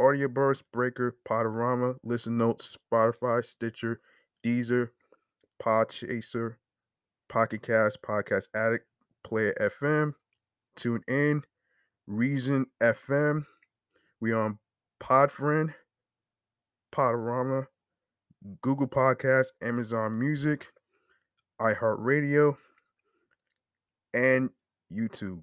Audioburst, Breaker, Podorama, Listen Notes, Spotify, Stitcher, Deezer, Podchaser, Pocket Cast, Podcast Addict, Player FM, Tune In, Reason FM. We on Podfriend, Podorama, Google Podcast, Amazon Music, iHeartRadio, and YouTube.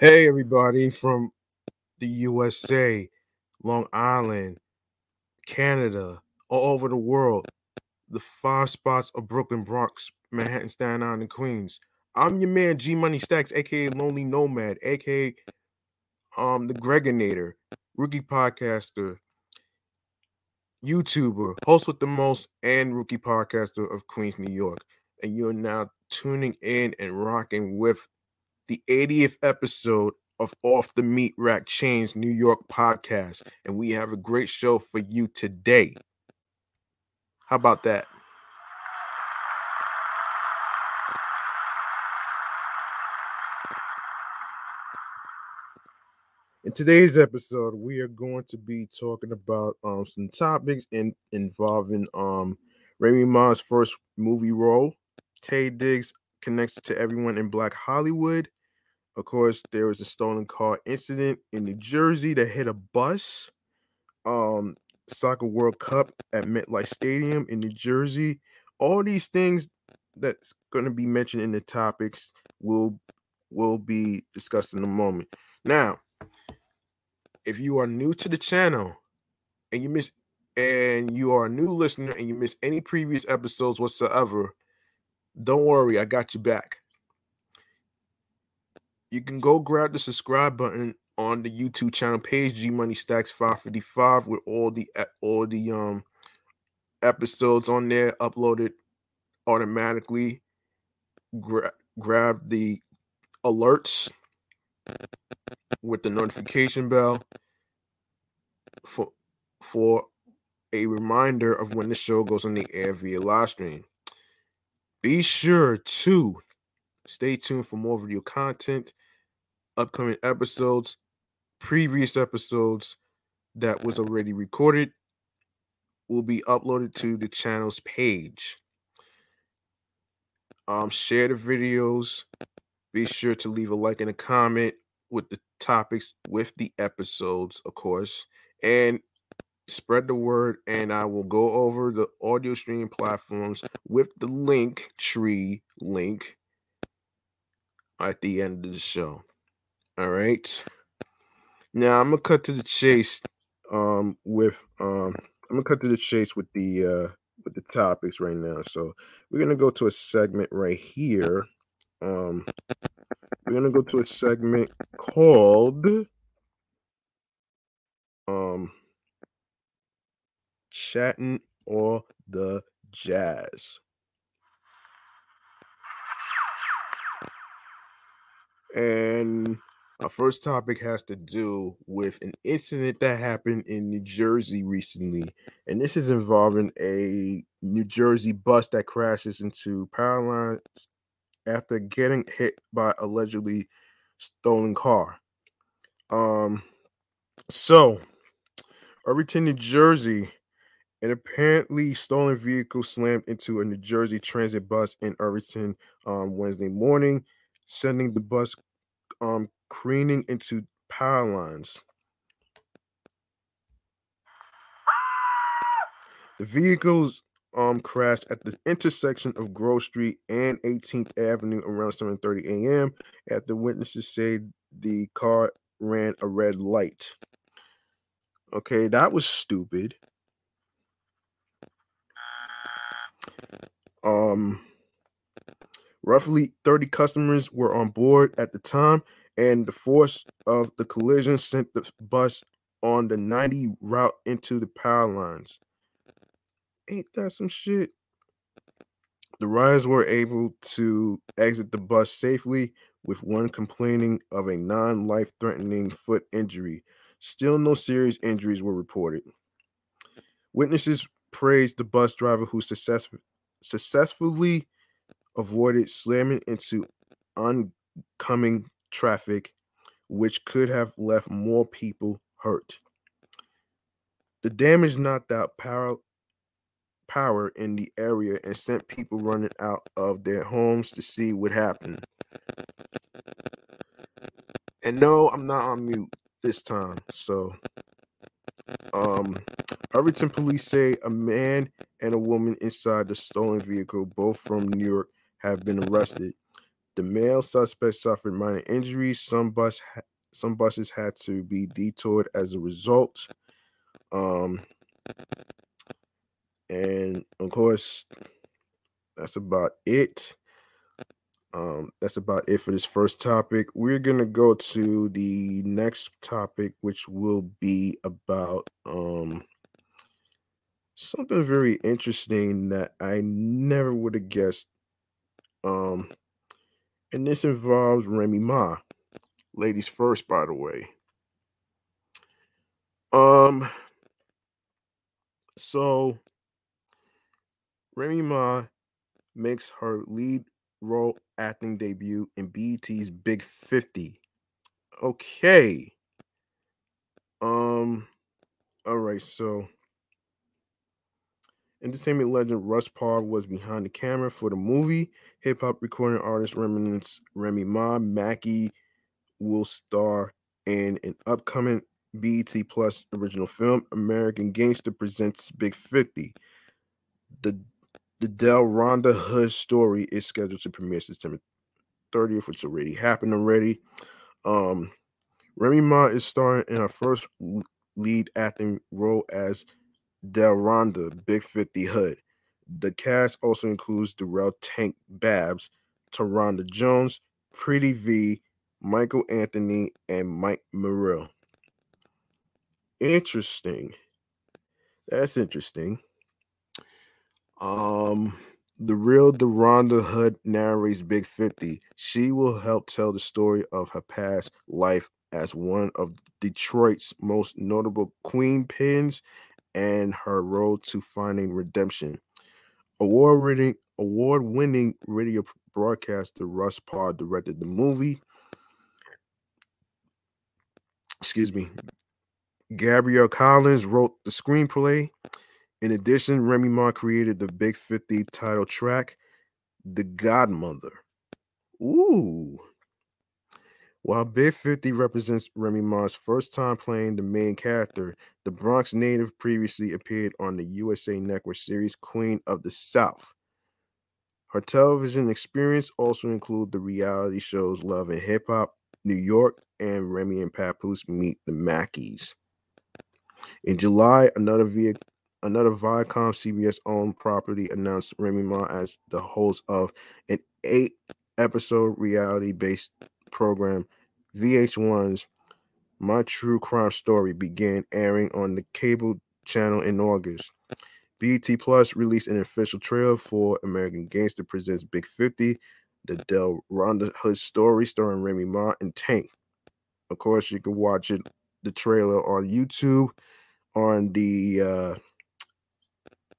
Hey, everybody from the USA, Long Island, Canada, all over the world, the five spots of Brooklyn, Bronx, Manhattan, Staten Island, and Queens. I'm your man, G Money Stacks, aka Lonely Nomad, aka um the Gregonator, rookie podcaster, YouTuber, host with the most, and rookie podcaster of Queens, New York. And you're now tuning in and rocking with the 80th episode of Off the Meatrack Chainz New York podcast. And we have a great show for you today. How about that? In today's episode, we are going to be talking about um, some topics in, involving um, Remy Ma's first movie role. Taye Diggs connects to everyone in Black Hollywood. Of course, there was a stolen car incident in New Jersey that hit a bus. Um, Soccer World Cup at MetLife Stadium in New Jersey. All these things that's going to be mentioned in the topics will will be discussed in a moment. Now, if you are new to the channel and you miss and you are a new listener and you miss any previous episodes whatsoever, don't worry, I got you back. You can go grab the subscribe button on the YouTube channel page G Money Stacks 555 with all the all the um episodes on there uploaded automatically. Gra- grab the alerts with the notification bell for for a reminder of when the show goes on the air via live stream. Be sure to stay tuned for more video content, upcoming episodes, previous episodes that was already recorded will be uploaded to the channel's page. Um, share the videos. Be sure to leave a like and a comment with the topics with the episodes, of course, and spread the word. And I will go over the audio streaming platforms with the link tree link at the end of the show. All right. Now I'm gonna cut to the chase um with um I'm gonna cut to the chase with the uh with the topics right now. So we're gonna go to a segment right here. Um we're gonna go to a segment called um chatting or the jazz. And our first topic has to do with an incident that happened in New Jersey recently. And this is involving a New Jersey bus that crashes into power lines after getting hit by allegedly stolen car. Um so Irvington, New Jersey, an apparently stolen vehicle slammed into a New Jersey transit bus in Irvington um, Wednesday morning, sending the bus um, careening into power lines. The vehicles um, crashed at the intersection of Grove Street and 18th Avenue around 7:30 a.m. After witnesses say the car ran a red light. Okay, that was stupid. Um, roughly 30 customers were on board at the time, and the force of the collision sent the bus on the 90 route into the power lines. Ain't that some shit? The riders were able to exit the bus safely, with one complaining of a non life threatening foot injury. Still, no serious injuries were reported. Witnesses praised the bus driver who success- successfully avoided slamming into oncoming traffic, which could have left more people hurt. The damage knocked out power power in the area and sent people running out of their homes to see what happened. And no, I'm not on mute this time. So um Irvington police say a man and a woman inside the stolen vehicle, both from New York, have been arrested. The male suspect suffered minor injuries. Some bus ha- some buses had to be detoured as a result. Um and of course that's about it. Um, that's about it for this first topic. We're gonna go to the next topic, which will be about um something very interesting that I never would have guessed Um, and this involves Remy Ma. Ladies first, by the way. Um, so Remy Ma makes her lead role acting debut in BET's Big 50. Okay. Um, all right, so entertainment legend Russ Parr was behind the camera for the movie. Hip hop recording artist Reminisce Remy Ma Mackie will star in an upcoming BET Plus original film, American Gangster Presents Big 50. The the Delrhonda Hood story is scheduled to premiere September 30th, which already happened already. Um, Remy Ma is starring in her first lead acting role as Delrhonda, Big 50 Hood. The cast also includes Durrell Tank Babbs, Taronda Jones, Pretty V, Michael Anthony, and Mike Murrill. Interesting. That's interesting. Um, the real Delrhonda Hood narrates Big 50. She will help tell the story of her past life as one of Detroit's most notable queen pins and her road to finding redemption. Award-winning award-winning radio broadcaster Russ Parr directed the movie. Excuse me. Gabrielle Collins wrote the screenplay. In addition, Remy Ma created the Big 50 title track, The Godmother. Ooh. While Big 50 represents Remy Ma's first time playing the main character, the Bronx native previously appeared on the USA Network series Queen of the South. Her television experience also include the reality shows Love and Hip Hop, New York, and Remy and Papoose Meet the Mackies. In July, another vehicle another Viacom CBS owned property announced Remy Ma as the host of an eight episode reality based program. VH1's My True Crime Story began airing on the cable channel in August. BET Plus released an official trailer for American Gangster Presents Big 50, the Delrhonda Hood story starring Remy Ma and Tank. Of course, you can watch it the trailer on YouTube on the uh,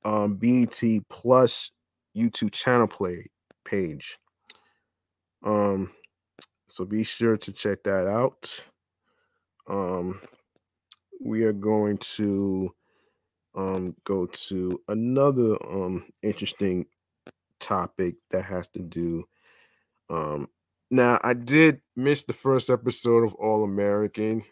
um, BET Plus YouTube channel play page. Um, so be sure to check that out. Um, we are going to um go to another um interesting topic that has to do um now I did miss the first episode of All American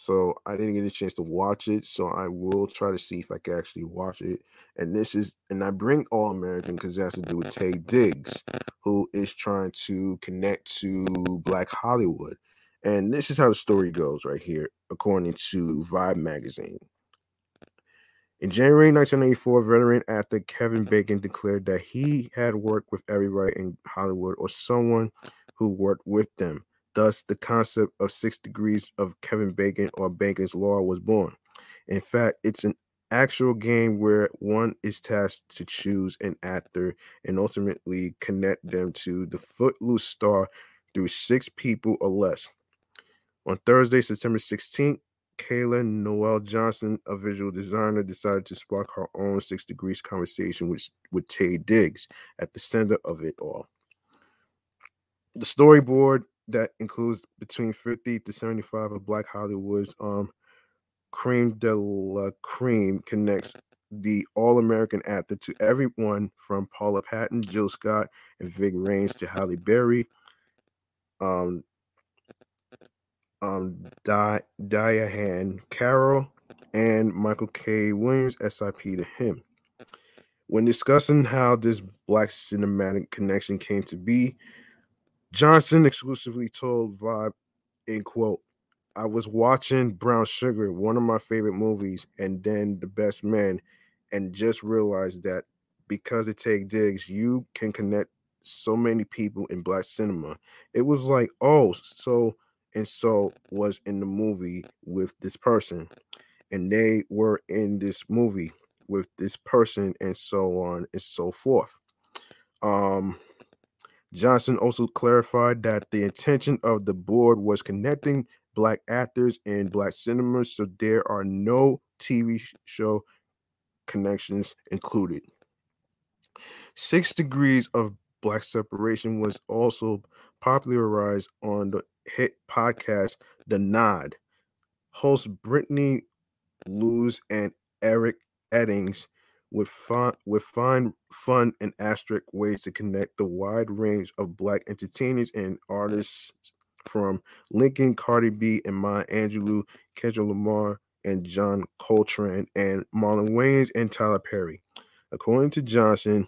so I didn't get a chance to watch it. So I will try to see if I can actually watch it. And this is, and I bring All American because it has to do with Taye Diggs, who is trying to connect to Black Hollywood. And this is how the story goes right here, according to Vibe magazine. In January 1984, veteran actor Kevin Bacon declared that he had worked with everybody in Hollywood or someone who worked with them. Thus, the concept of six degrees of Kevin Bacon or Bacon's Law was born. In fact, it's an actual game where one is tasked to choose an actor and ultimately connect them to the Footloose star through six people or less. On Thursday, September 16th, Kayla Noel Johnson, a visual designer, decided to spark her own six degrees conversation with, with Taye Diggs at the center of it all. The storyboard that includes between 50 to 75 of Black Hollywood's um cream de la cream connects the all-American actor to everyone from Paula Patton, Jill Scott, and Ving Rhames to Halle Berry, um, um, Di- Carroll, and Michael K. Williams, SIP to him. When discussing how this black cinematic connection came to be, Johnson exclusively told Vibe, in quote, I was watching Brown Sugar, one of my favorite movies, and then The Best Man, and just realized that because of Taye Diggs, you can connect so many people in black cinema. It was like, oh, so and so was in the movie with this person, and they were in this movie with this person, and so on and so forth. Um, Johnson also clarified that the intention of the board was connecting black actors and black cinemas, so there are no TV show connections included. Six Degrees of Black Separation was also popularized on the hit podcast The Nod. Hosts Brittany Luse and Eric Eddings with fun, with fun, fun and asterisk ways to connect the wide range of black entertainers and artists from Lincoln, Cardi B, and Maya Angelou, Kendrick Lamar, and John Coltrane, and Marlon Wayans and Tyler Perry. According to Johnson,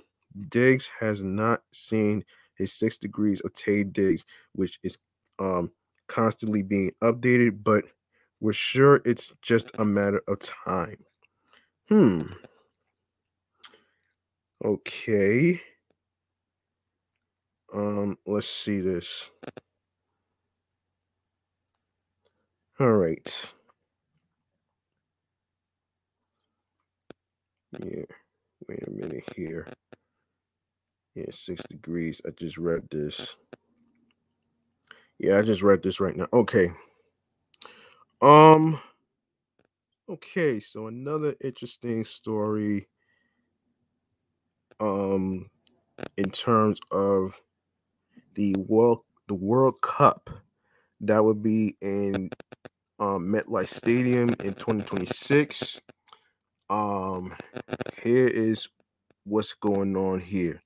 Diggs has not seen his six degrees of Taye Diggs, which is um, constantly being updated, but we're sure it's just a matter of time. Hmm. Okay. Um, let's see this. All right. Yeah. Wait a minute here. Yeah, six degrees. I just read this. Yeah, I just read this right now. Okay. Um okay, so another interesting story um in terms of the world the World Cup that would be in um, MetLife Stadium in 2026. Um, here is what's going on here.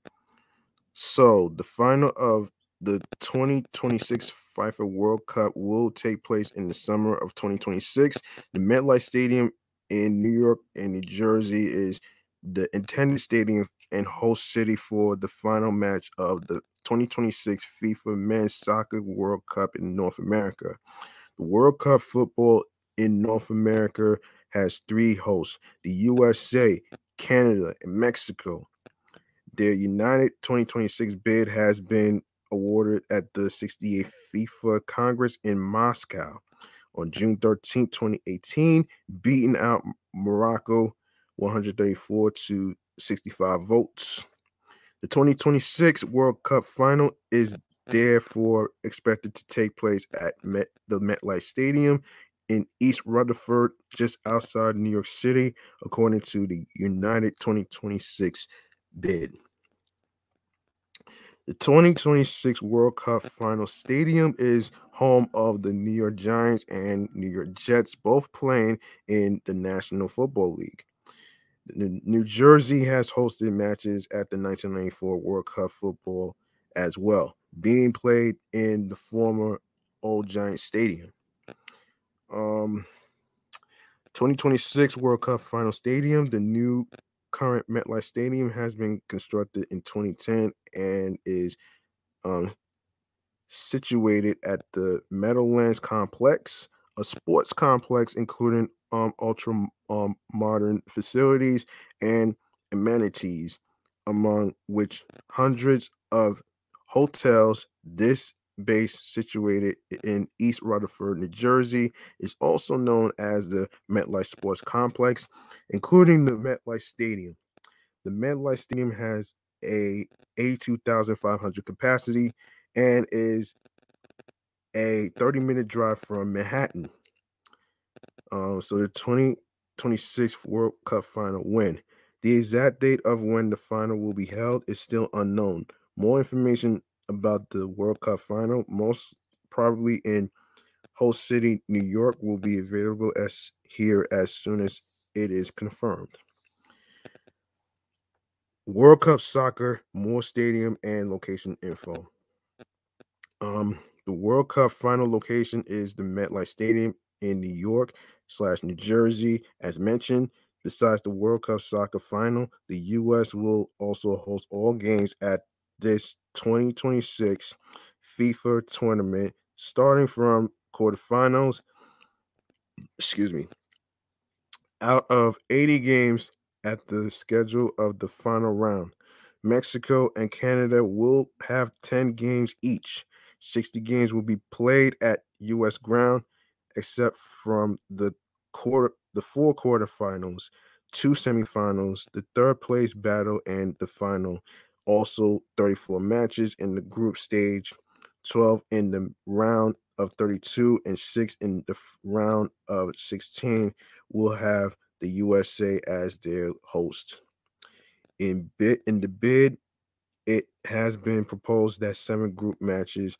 So the final of the 2026 FIFA World Cup will take place in the summer of 2026. The MetLife Stadium in New York and New Jersey is the intended stadium and host city for the final match of the 2026 FIFA Men's Soccer World Cup in North America. The World Cup football in North America has three hosts the USA, Canada, and Mexico. Their United 2026 bid has been awarded at the 68th FIFA Congress in Moscow on June 13, 2018, beating out Morocco 134 to 65 votes. The 2026 World Cup final is therefore expected to take place at Met, the MetLife Stadium in East Rutherford, just outside New York City, according to the United 2026 bid. The 2026 World Cup final stadium is home of the New York Giants and New York Jets, both playing in the National Football League. New Jersey has hosted matches at the 1994 World Cup football as well, being played in the former Old Giant Stadium. Um, 2026 World Cup Final Stadium, the new current MetLife Stadium has been constructed in 2010 and is um, situated at the Meadowlands Complex, a sports complex including um, ultra um, modern facilities and amenities, among which hundreds of hotels. This base situated in East Rutherford, New Jersey, is also known as the MetLife Sports Complex, including the MetLife Stadium. The MetLife Stadium has a 82,500 capacity and is a 30 minute drive from Manhattan. Um, so the 2026 World Cup final when the exact date of when the final will be held is still unknown. More information about the World Cup final, most probably in host city New York, will be available as here as soon as it is confirmed. World Cup soccer, more stadium and location info. Um, the World Cup final location is the MetLife Stadium in New York slash New Jersey. As mentioned, besides the World Cup soccer final, the U.S. will also host all games at this 2026 FIFA tournament, starting from quarterfinals. Excuse me. Out of 80 games at the schedule of the final round, Mexico and Canada will have 10 games each. 60 games will be played at U.S. ground, except from the quarter, the four quarterfinals, two semifinals, the third place battle, and the final. also 34 matches in the group stage, 12 in the round of 32 and 6 in the round of 16 will have the USA as their host. In bid in the bid, it has been proposed that seven group matches,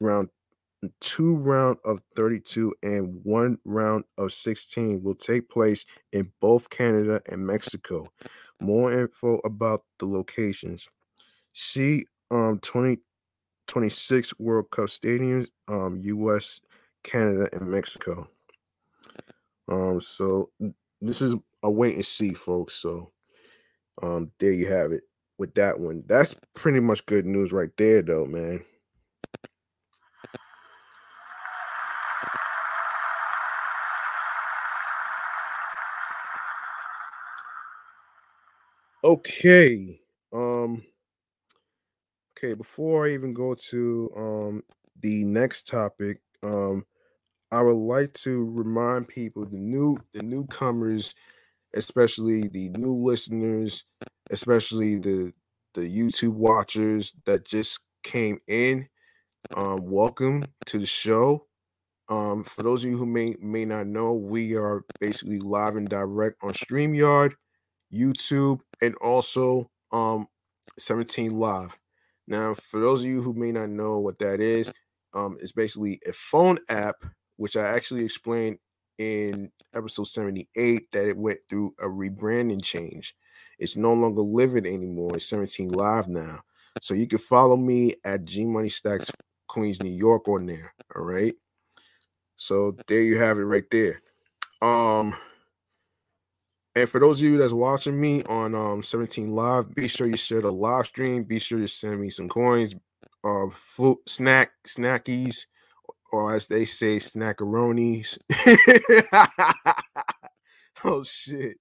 round two round of 32 and one round of 16 will take place in both Canada and Mexico. More info about the locations. See um 2026 World Cup stadiums, um US, Canada, and Mexico. Um, so this is a wait and see, folks. So um there you have it with that one. That's pretty much good news right there, though, man. Okay. Um okay, before I even go to um the next topic, um I would like to remind people the new the newcomers, especially the new listeners, especially the the YouTube watchers that just came in. Um welcome to the show. Um for those of you who may may not know, we are basically live and direct on StreamYard YouTube, and also um 17 Live. Now, for those of you who may not know what that is, um, it's basically a phone app, which I actually explained in episode 78 that it went through a rebranding change. It's no longer Living anymore. It's 17 Live now. So you can follow me at G Money Stacks Queens, New York on there. All right. So there you have it right there. Um and for those of you that's watching me on um 17 Live, be sure you share the live stream. Be sure to send me some coins, uh, food, snack, snackies, or as they say, snackaronis. oh shit.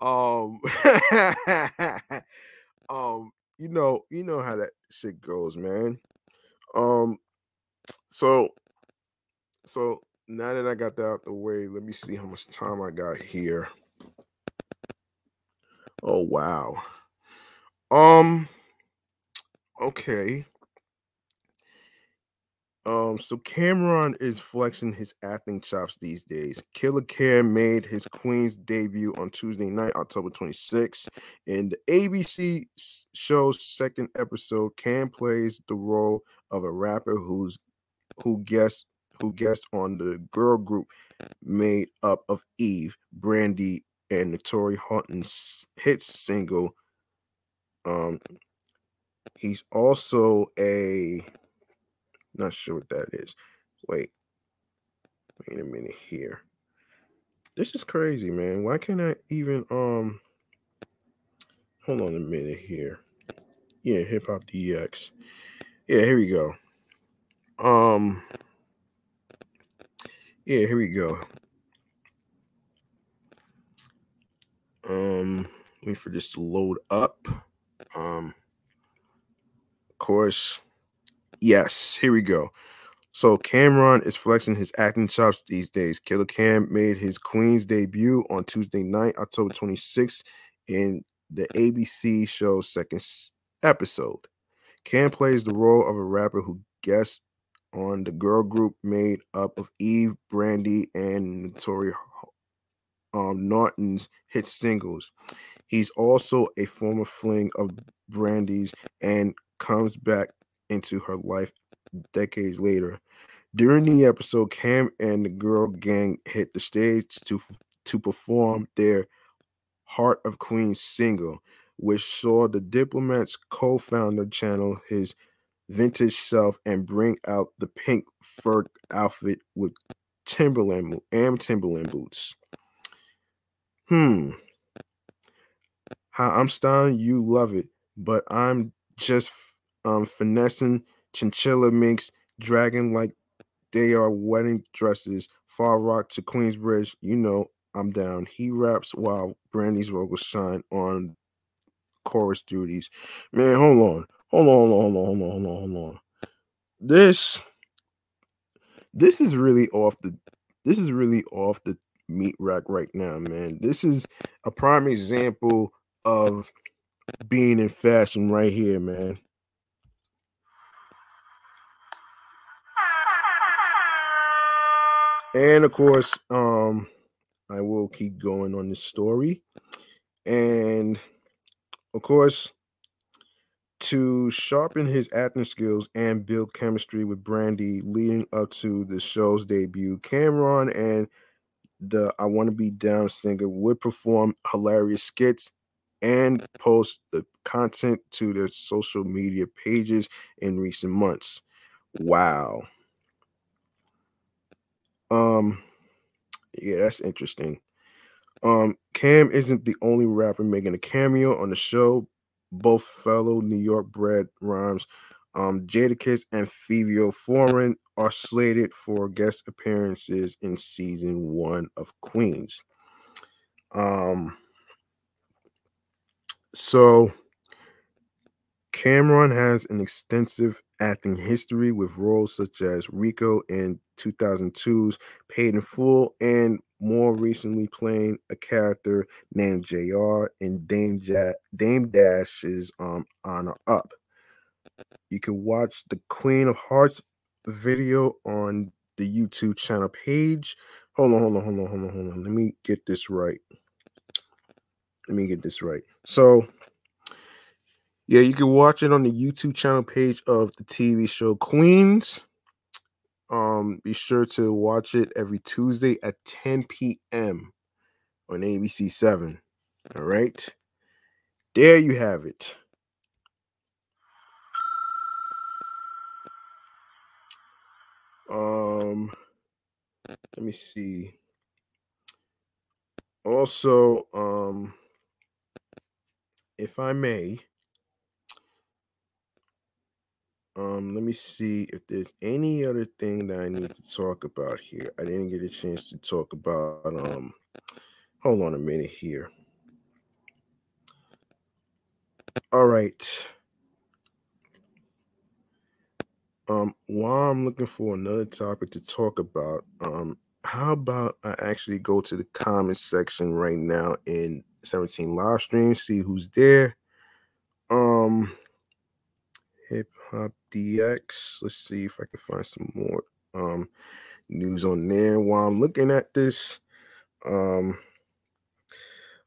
Um, um, you know, you know how that shit goes, man. Um, so, so now that I got that out the way, let me see how much time I got here. Oh wow. Um okay. Um, so Cam'ron is flexing his acting chops these days. Killer Cam made his Queen's debut on Tuesday night, October 26th. In the ABC show's second episode, Cam plays the role of a rapper who's who guest who guest on the girl group made up of Eve, Brandy, and Naturi Naughton's hit single. Um, he's also a not sure what that is. Wait, wait a minute here. This is crazy, man. Why can't I even um? Hold on a minute here. Yeah, hip hop DX. Yeah, here we go. Um. Yeah, here we go. Um, wait for this to load up. Um, of course, yes, here we go. So Cam'ron is flexing his acting chops these days. Killer Cam made his Queen's debut on Tuesday night, October 26th, in the ABC show's second episode. Cam plays the role of a rapper who guests on the girl group made up of Eve, Brandy, and Naturi um, Naughton's hit singles. He's also a former fling of Brandy's and comes back into her life decades later. During the episode, Cam and the girl gang hit the stage to to perform their Heart of Queens single, which saw the Diplomats co-founder channel his vintage self and bring out the pink fur outfit with Timberland and Timberland boots. Hmm. How I'm styling, you love it, but I'm just um finessing chinchilla minks, dragging like they are wedding dresses. Far Rock to Queensbridge, you know I'm down. He raps while Brandy's vocals shine on chorus duties. Man. Hold on, hold on, hold on, hold on, hold on, hold on. This this is really off the this is really off the meat rack right now, man. This is a prime example of being in fashion right here, man. And of course, um, I will keep going on this story. And of course, to sharpen his acting skills and build chemistry with Brandy leading up to the show's debut, Cam'ron and the I Want to Be Down singer would perform hilarious skits and post the content to their social media pages in recent months. Wow. Um yeah, that's interesting. Um Cam isn't the only rapper making a cameo on the show. Both fellow New York bred rhymes um, Jadakiss and Fivio Foreign are slated for guest appearances in season one of Queens. Um, so Cam'ron has an extensive acting history with roles such as Rico in 2002's Paid in Full and more recently playing a character named JR in Dame, ja- Dame Dash's um, Honor Up. You can watch the Queen of Hearts video on the YouTube channel page. Hold on, hold on, hold on, hold on, hold on. Let me get this right. Let me get this right. So, yeah, you can watch it on the YouTube channel page of the TV show Queens. Um, be sure to watch it every Tuesday at 10 p.m. on ABC 7. All right. There you have it. Um, let me see. Also, um, if I may, um, let me see if there's any other thing that I need to talk about here. I didn't get a chance to talk about. Um, hold on a minute here. All right. Um, while I'm looking for another topic to talk about, um, how about I actually go to the comments section right now in 17 live stream, see who's there. Um, hip hop DX. Let's see if I can find some more um news on there. While I'm looking at this, um,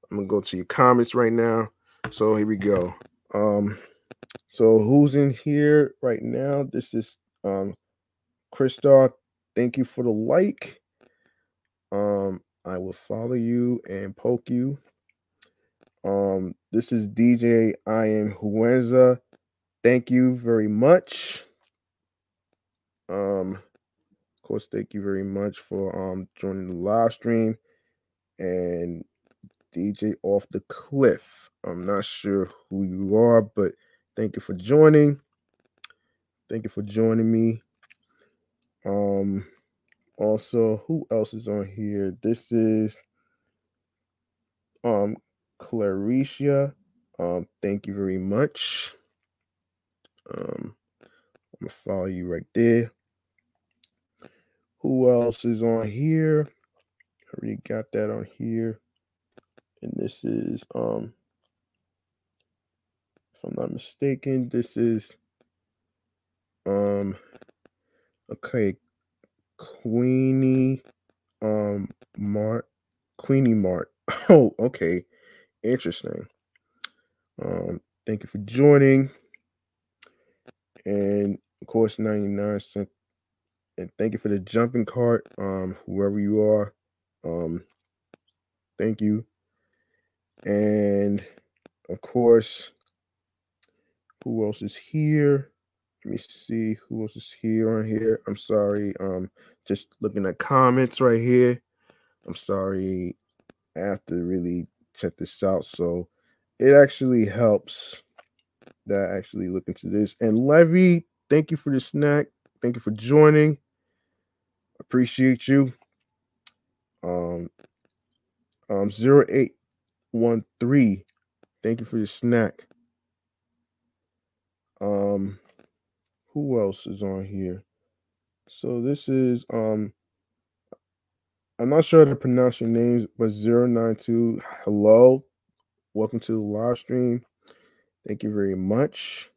I'm gonna go to your comments right now. So here we go. Um, so who's in here right now? This is um Christar. Thank you for the like. Um, I will follow you and poke you. Um, this is DJ I am Huenza. Thank you very much. Um, of course, thank you very much for um joining the live stream and DJ off the cliff. I'm not sure who you are, but thank you for joining. Thank you for joining me. Um, also, who else is on here? This is um Claricia. Um, thank you very much. Um, I'm gonna follow you right there. Who else is on here? I already got that on here. And this is um if I'm not mistaken, this is um okay, Queenie um Mart Queenie Mart. Oh, okay. Interesting. Um, thank you for joining. And of course, 99 cent. And thank you for the jumping cart. Um, whoever you are. Um, thank you. And of course, who else is here? Let me see who else is here on here. I'm sorry. Um, just looking at comments right here. I'm sorry. I have to really check this out. So it actually helps that I actually look into this. And Levy, thank you for the snack. Thank you for joining. Appreciate you. Um, um, 0813. Thank you for your snack. Um, who else is on here? So this is um I'm not sure how to pronounce your names, but 092. Hello. Welcome to the live stream. Thank you very much.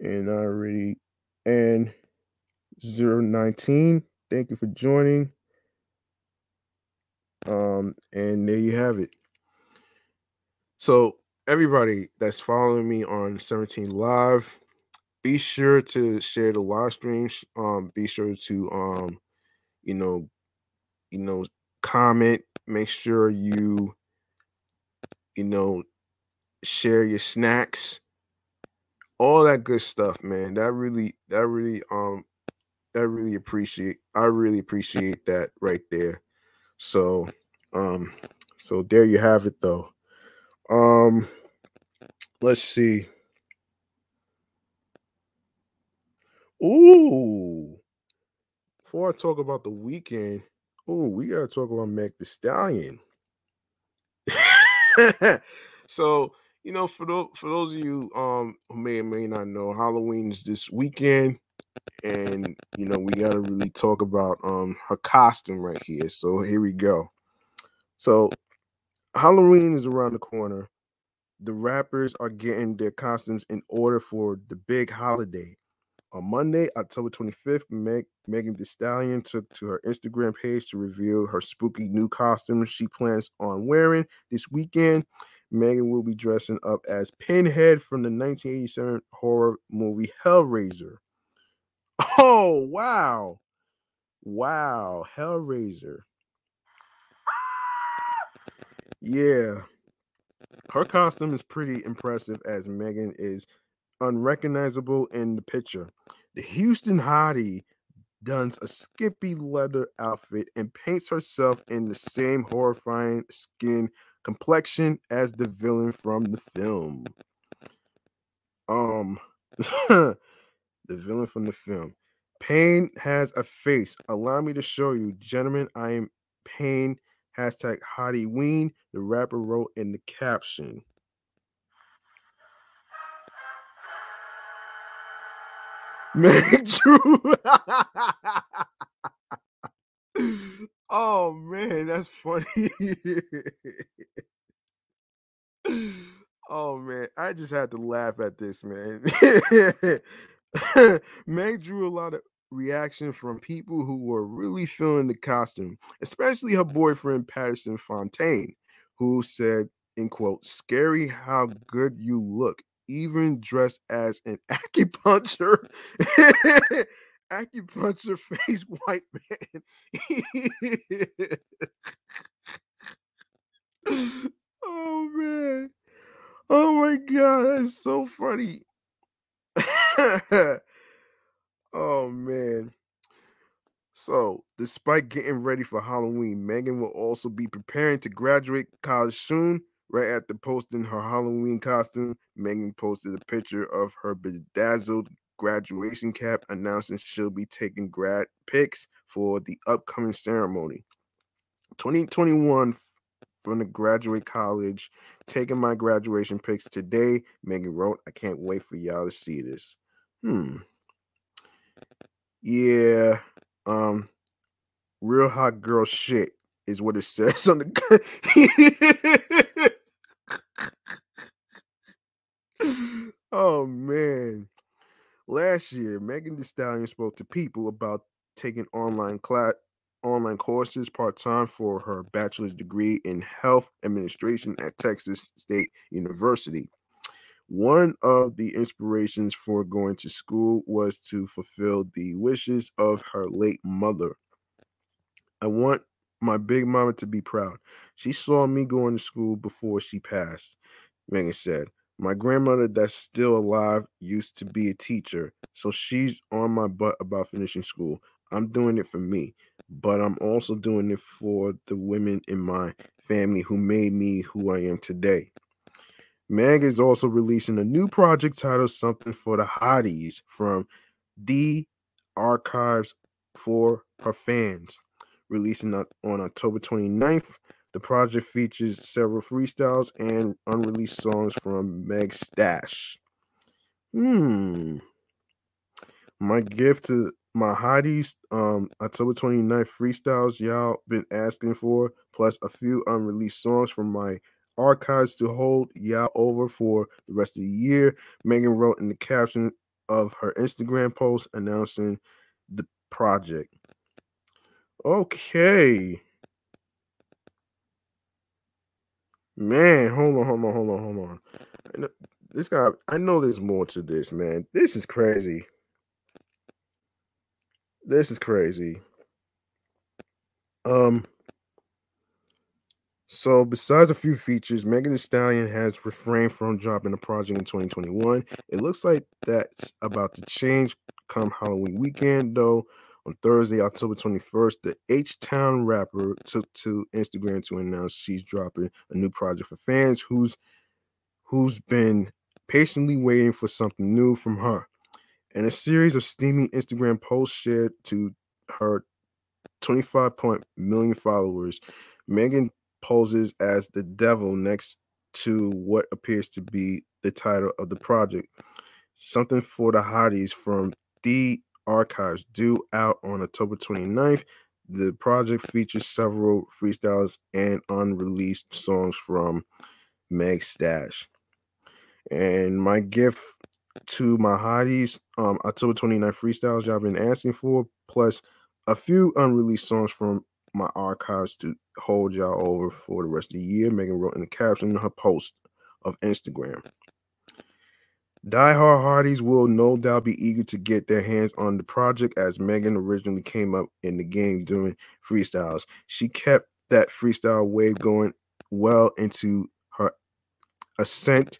And I already and 019, thank you for joining. Um, and there you have it. So everybody that's following me on 17 Live, be sure to share the live streams. Um, be sure to um, you know, you know, comment. Make sure you, you know, share your snacks, all that good stuff, man. That really, that really, um, that really appreciate. I really appreciate that right there. So, um, so there you have it, though. Um, let's see. Ooh, before I talk about the Weeknd, oh, we gotta talk about Meg Thee Stallion. so, you know, for those for those of you um who may or may not know, Halloween is this weekend, and you know we gotta really talk about um her costume right here. So here we go. So Halloween is around the corner. The rappers are getting their costumes in order for the big holiday. On Monday, October 25th, Meg, Megan Thee Stallion took to her Instagram page to reveal her spooky new costume she plans on wearing this weekend. Megan will be dressing up as Pinhead from the 1987 horror movie Hellraiser. Oh, wow. Wow. Hellraiser. Yeah. Her costume is pretty impressive as Megan is unrecognizable in the picture. The Houston Hottie dons a skippy leather outfit and paints herself in the same horrifying skin complexion as the villain from the film. Um, the villain from the film. Pain has a face. Allow me to show you, gentlemen. I am Pain. Hashtag Hottie Ween. The rapper wrote in the caption. Meg Drew. oh man, that's funny. oh man, I just had to laugh at this, man. Meg drew a lot of reaction from people who were really feeling the costume, especially her boyfriend Pardison Fontaine, who said, in quote, scary how good you look even dressed as an acupuncture acupuncture face white man. oh man. Oh my god, that's so funny. oh man. So, despite getting ready for Halloween, Megan will also be preparing to graduate college soon Right after posting her Halloween costume, Megan posted a picture of her bedazzled graduation cap, announcing she'll be taking grad pics for the upcoming ceremony. 2021 from the graduate college, taking my graduation pics today. Megan wrote, I can't wait for y'all to see this. Hmm. Yeah. Um, real hot girl shit is what it says on the oh man. Last year, Megan Thee Stallion spoke to people about taking online class online courses part-time for her bachelor's degree in health administration at Texas State University. One of the inspirations for going to school was to fulfill the wishes of her late mother. I want my big mama to be proud. She saw me going to school before she passed. Megan said, My grandmother, that's still alive, used to be a teacher, so she's on my butt about finishing school. I'm doing it for me, but I'm also doing it for the women in my family who made me who I am today. Meg is also releasing a new project titled Something for the Hotties from the archives for her fans, releasing on October 29th. The project features several freestyles and unreleased songs from Meg Stash. Hmm. My gift to my hotties, um, October 29th freestyles y'all been asking for, plus a few unreleased songs from my archives to hold y'all over for the rest of the year. Megan wrote in the caption of her Instagram post announcing the project. Okay. Man, hold on, hold on, hold on, hold on. This guy, I know there's more to this, man. This is crazy. This is crazy. Um, so besides a few features, Megan Thee Stallion has refrained from dropping a project in 2021. It looks like that's about to change come Halloween weekend, though. On Thursday, October 21st, the H Town rapper took to Instagram to announce she's dropping a new project for fans who's who's been patiently waiting for something new from her. In a series of steamy Instagram posts shared to her 25 point million followers, Megan poses as the devil next to what appears to be the title of the project. Something for the hotties from the archives due out on October 29th. The project features several freestyles and unreleased songs from Meg Stash. And my gift to my hotties, um, October 29th freestyles y'all been asking for, plus a few unreleased songs from my archives to hold y'all over for the rest of the year. Megan wrote in the caption in her post of Instagram. Die Hard Hardies will no doubt be eager to get their hands on the project as Megan originally came up in the game doing freestyles. She kept that freestyle wave going well into her ascent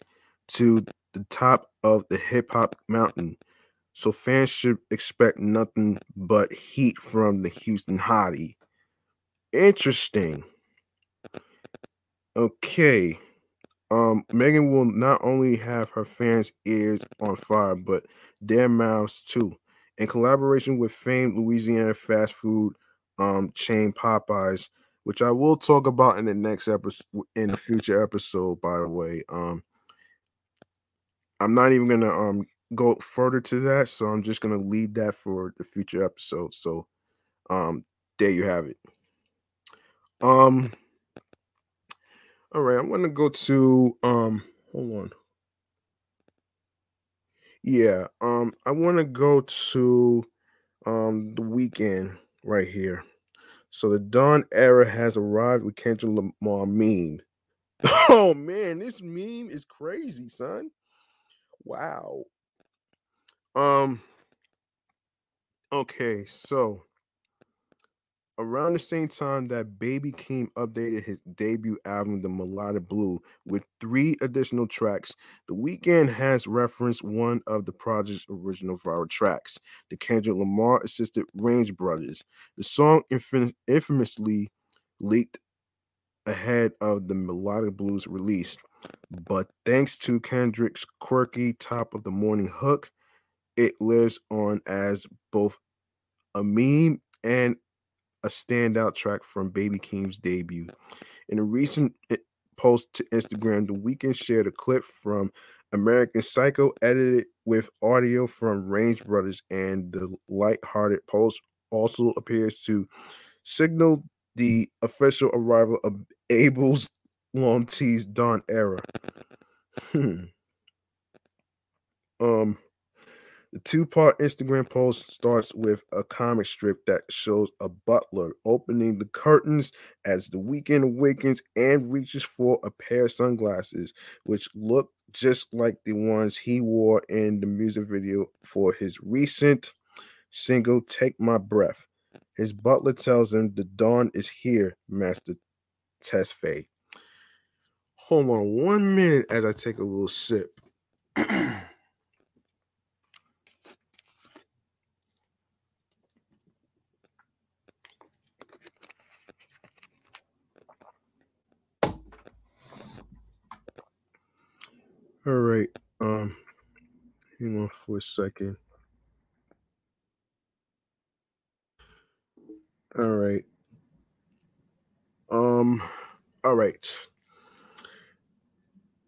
to the top of the hip hop mountain. So fans should expect nothing but heat from the Houston Hottie. Interesting. Okay. Um, Megan will not only have her fans' ears on fire, but their mouths too. In collaboration with famed Louisiana fast food um, chain Popeyes, which I will talk about in the next episode, in the future episode, by the way. Um, I'm not even gonna um go further to that, so I'm just gonna leave that for the future episode. So, um, there you have it. Um, all right, I'm gonna go to um, hold on. Yeah, um, I want to go to um the Weeknd right here. So the Dawn era has arrived with Kendrick Lamar meme. Oh man, this meme is crazy, son. Wow. Um. Okay, so around the same time that Baby Keem updated his debut album, The Melodic Blue, with three additional tracks, The Weeknd has referenced one of the project's original viral tracks, the Kendrick Lamar assisted Range Brothers. The song infin- infamously leaked ahead of the Melodic Blues release, but thanks to Kendrick's quirky top of the morning hook, it lives on as both a meme and a standout track from Baby Keem's debut. In a recent eh, post to Instagram, The Weeknd shared a clip from American Psycho edited with audio from Range Brothers, and the light-hearted post also appears to signal the official arrival of Abel's long teased Dawn era. Hmm. Um, the two part Instagram post starts with a comic strip that shows a butler opening the curtains as the Weeknd awakens and reaches for a pair of sunglasses, which look just like the ones he wore in the music video for his recent single, Take My Breath. His butler tells him the dawn is here, Master Tesfaye. Hold on one minute as I take a little sip. All right. Um, hang on for a second. All right. Um. All right.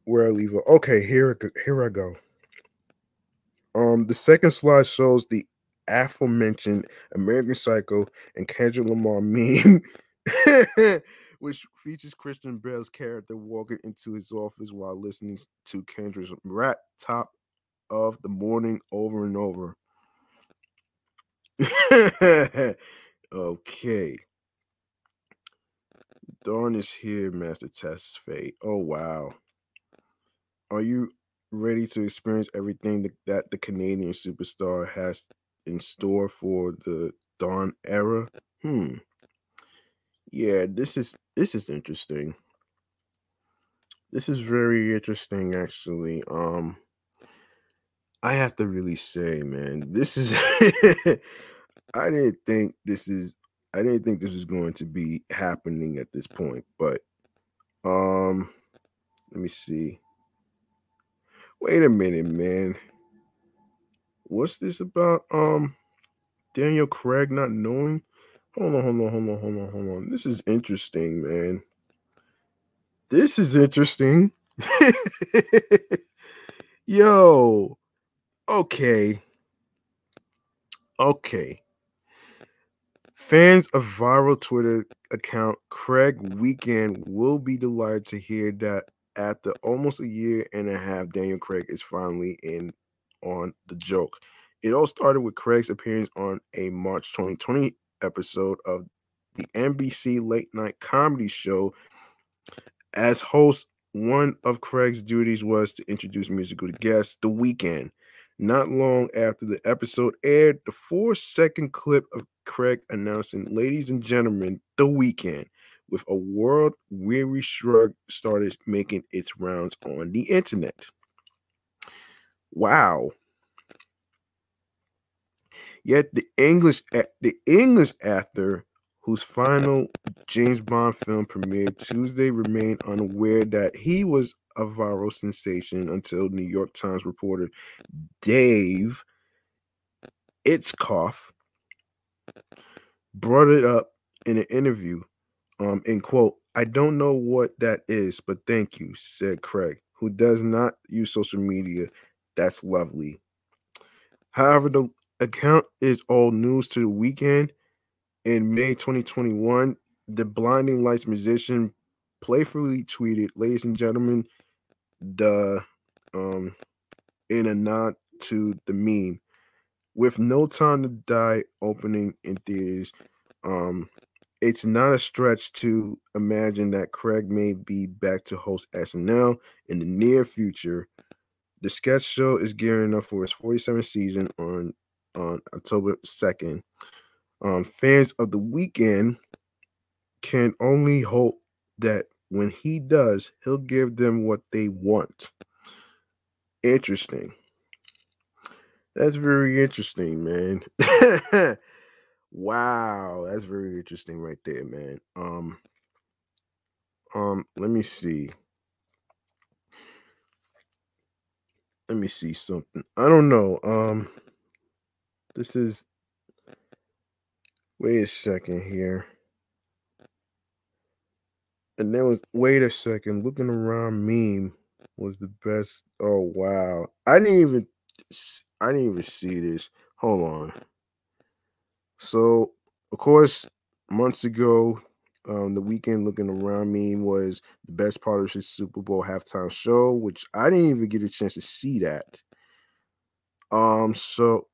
Where I leave it. Okay, here, here I go. Um, the second slide shows the aforementioned American Psycho and Kendrick Lamar meme which features Christian Bale's character walking into his office while listening to Kendrick's rap top of the morning over and over. okay. Dawn is here, Master Tesfaye. Oh wow. Are you ready to experience everything that the Canadian superstar has in store for the Dawn era? Hmm. Yeah, this is this is interesting. This is very interesting actually. Um I have to really say, man, this is I didn't think this is I didn't think this was going to be happening at this point, but um let me see. Wait a minute, man. What's this about? Um Daniel Craig not knowing? Hold on, hold on, hold on, hold on, hold on. This is interesting, man. This is interesting. Yo. Okay. Okay. Fans of viral Twitter account Craig Weekend will be delighted to hear that after almost a year and a half, Daniel Craig is finally in on the joke. It all started with Craig's appearance on a March 2020 episode of the NBC late night comedy show. As host, one of Craig's duties was to introduce musical guests, The Weeknd. Not long after the episode aired, the four second clip of Craig announcing, Ladies and gentlemen, The Weeknd, with a world weary shrug, started making its rounds on the internet. Wow. Yet the English the English actor whose final James Bond film premiered Tuesday remained unaware that he was a viral sensation until New York Times reporter Dave Itzkoff brought it up in an interview. Um, in quote, I don't know what that is, but thank you, said Craig, who does not use social media. That's lovely. However, the account is all news to the Weeknd. In May 2021, the Blinding Lights musician playfully tweeted, Ladies and gentlemen, the um in a nod to the meme. With No Time to Die opening in theaters, um, it's not a stretch to imagine that Craig may be back to host SNL in the near future. The sketch show is gearing up for its 47th season on on October 2nd. Um, fans of the Weeknd can only hope that when he does, he'll give them what they want. Interesting. That's very interesting, man. wow, that's very interesting right there, man. Um um let me see. Let me see something. I don't know. Um this is wait a second here. And then was wait a second, looking around meme was the best. Oh wow. I didn't even I didn't even see this. Hold on. So, of course, months ago, um, the Weeknd looking around me was the best part of his Super Bowl halftime show, which I didn't even get a chance to see that. Um, so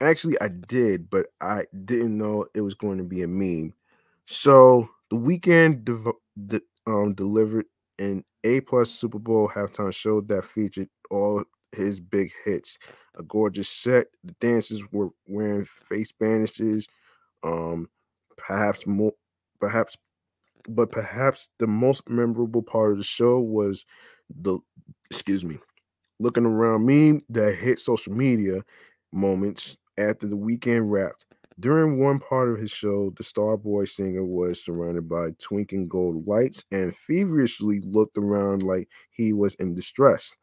actually I did, but I didn't know it was going to be a meme. So the Weeknd de- um, delivered an A plus Super Bowl halftime show that featured all his big hits. A gorgeous set. The dancers were wearing face bandages. Um, perhaps more, perhaps, but perhaps the most memorable part of the show was the, excuse me, looking around me that hit social media moments after the Weeknd wrapped. During one part of his show, the Starboy singer was surrounded by twinkling gold lights and feverishly looked around like he was in distress.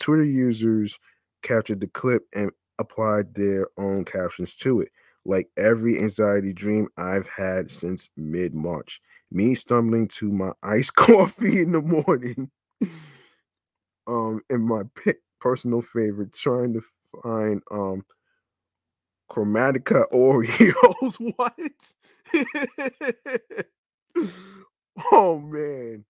Twitter users captured the clip and applied their own captions to it, like every anxiety dream I've had since mid March. Me stumbling to my iced coffee in the morning. um, and my personal favorite, trying to find um Chromatica Oreos. what? Oh man.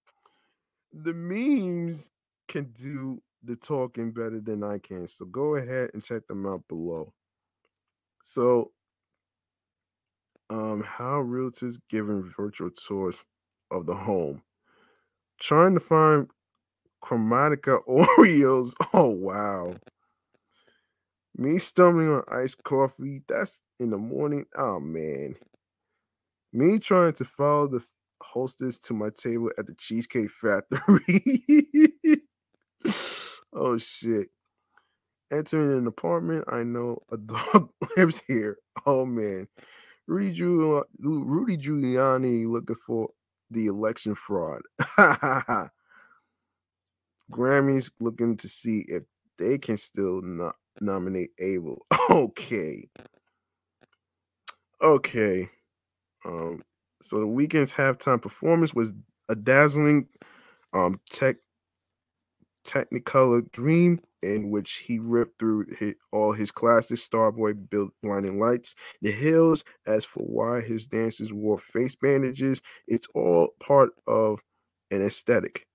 The memes can do the talking better than I can. So go ahead and check them out below. So um how realtors giving virtual tours of the home. Trying to find Chromatica Oreos. Oh wow. Me stumbling on iced coffee. That's in the morning. Oh man. Me trying to follow the hostess to my table at the Cheesecake Factory. oh shit. Entering an apartment, I know a dog lives here. Oh man. Rudy, Giul- Rudy Giuliani looking for the election fraud. Grammys looking to see if they can still no- nominate Abel. Okay. Okay. Um, so the Weeknd's halftime performance was a dazzling um tech Technicolor Dream, in which he ripped through his, all his classics. Starboy built blinding lights, the hills. As for why his dancers wore face bandages, it's all part of an aesthetic.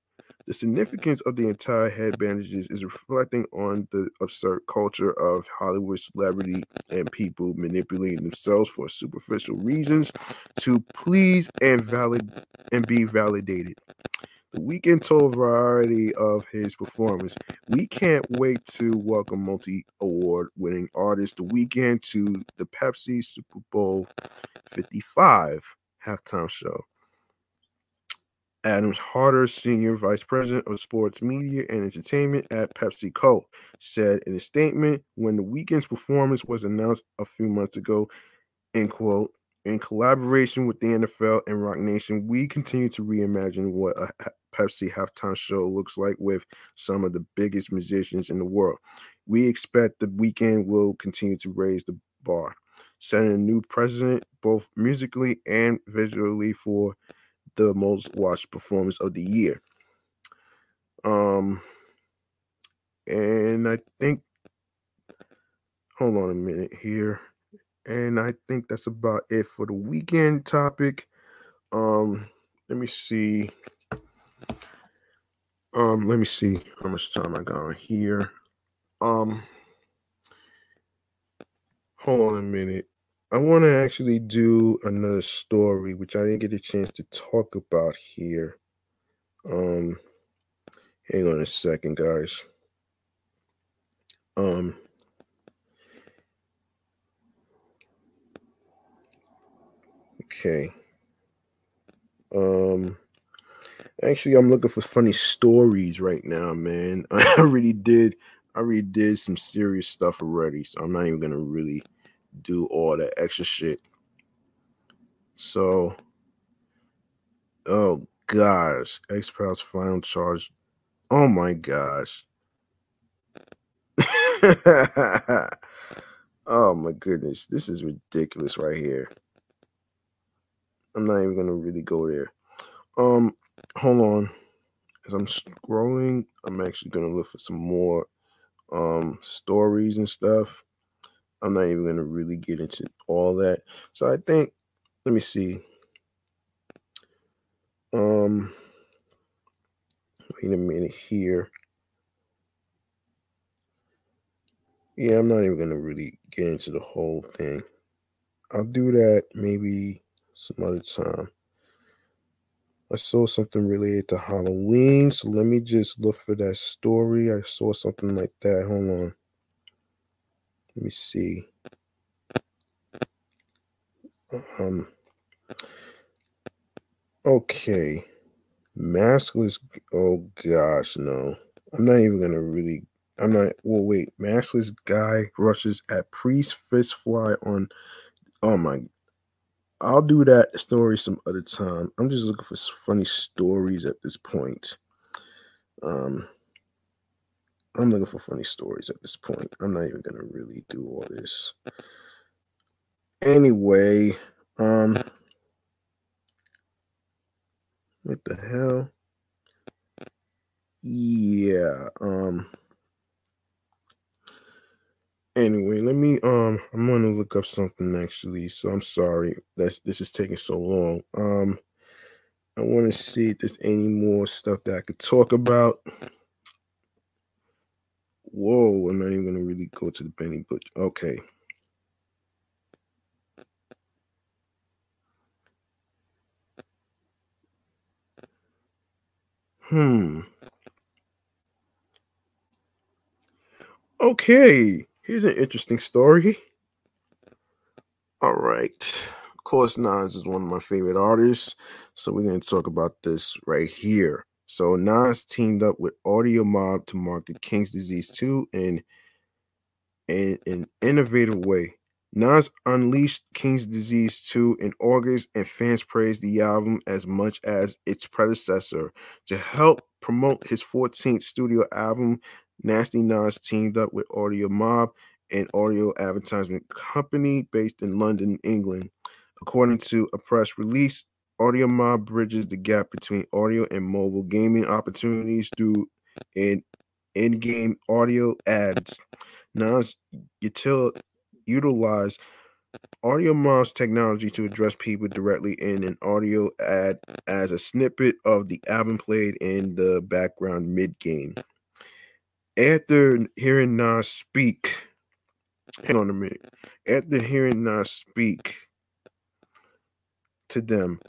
The significance of the entire head bandages is reflecting on the absurd culture of Hollywood celebrity and people manipulating themselves for superficial reasons to please and valid and be validated. The Weeknd told Variety of his performance. We can't wait to welcome multi award winning artist The Weeknd to the Pepsi Super Bowl 55 halftime show. Adams Harter, Senior Vice President of Sports Media and Entertainment at PepsiCo, said in a statement when the Weeknd's performance was announced a few months ago, end quote, in collaboration with the NFL and Roc Nation, we continue to reimagine what a Pepsi halftime show looks like with some of the biggest musicians in the world. We expect the Weeknd will continue to raise the bar, setting a new precedent both musically and visually for the most watched performance of the year. Um, and I think, hold on a minute here. And I think that's about it for the Weeknd topic. Um, let me see. Um, let me see how much time I got on here. Um, hold on a minute. I want to actually do another story, which I didn't get a chance to talk about here. Um, hang on a second, guys. Um, okay. Um, actually, I'm looking for funny stories right now, man. I already did. I already did some serious stuff already, so I'm not even gonna really do all that extra shit. So, oh gosh, X Files final charge. Oh my gosh. oh my goodness, this is ridiculous right here. I'm not even gonna really go there. Um, hold on. As I'm scrolling, I'm actually gonna look for some more um stories and stuff. I'm not even gonna really get into all that. So I think, let me see. Um, wait a minute here. Yeah, I'm not even gonna really get into the whole thing. I'll do that maybe some other time. I saw something related to Halloween, so let me just look for that story. I saw something like that. Hold on. Let me see. Um. Okay. Maskless. Oh gosh, no. I'm not even gonna really. I'm not. Well, wait. Maskless guy rushes at priest fist fly on. Oh my I'll do that story some other time. I'm just looking for funny stories at this point. Um, I'm looking for funny stories at this point. I'm not even gonna really do all this. Anyway, um, what the hell? Yeah, um. Anyway, let me um I'm gonna look up something actually. So I'm sorry that this is taking so long. Um I want to see if there's any more stuff that I could talk about. Whoa, I'm not even gonna really go to the Benny Butch. Okay. Hmm. Okay, here's an interesting story. All right. Of course, Nas is one of my favorite artists. So we're going to talk about this right here. So Nas teamed up with Audio Mob to market King's Disease 2 in, in an innovative way. Nas unleashed King's Disease 2 in August, and fans praised the album as much as its predecessor. To help promote his 14th studio album, Nasty Nas teamed up with Audio Mob, an audio advertisement company based in London, England. According to a press release, Audiomob bridges the gap between audio and mobile gaming opportunities through in-game audio ads. Nas util- utilize Audiomob's technology to address people directly in an audio ad as a snippet of the album played in the background mid-game. After hearing Nas speak, hang on a minute. After hearing Nas speak to them,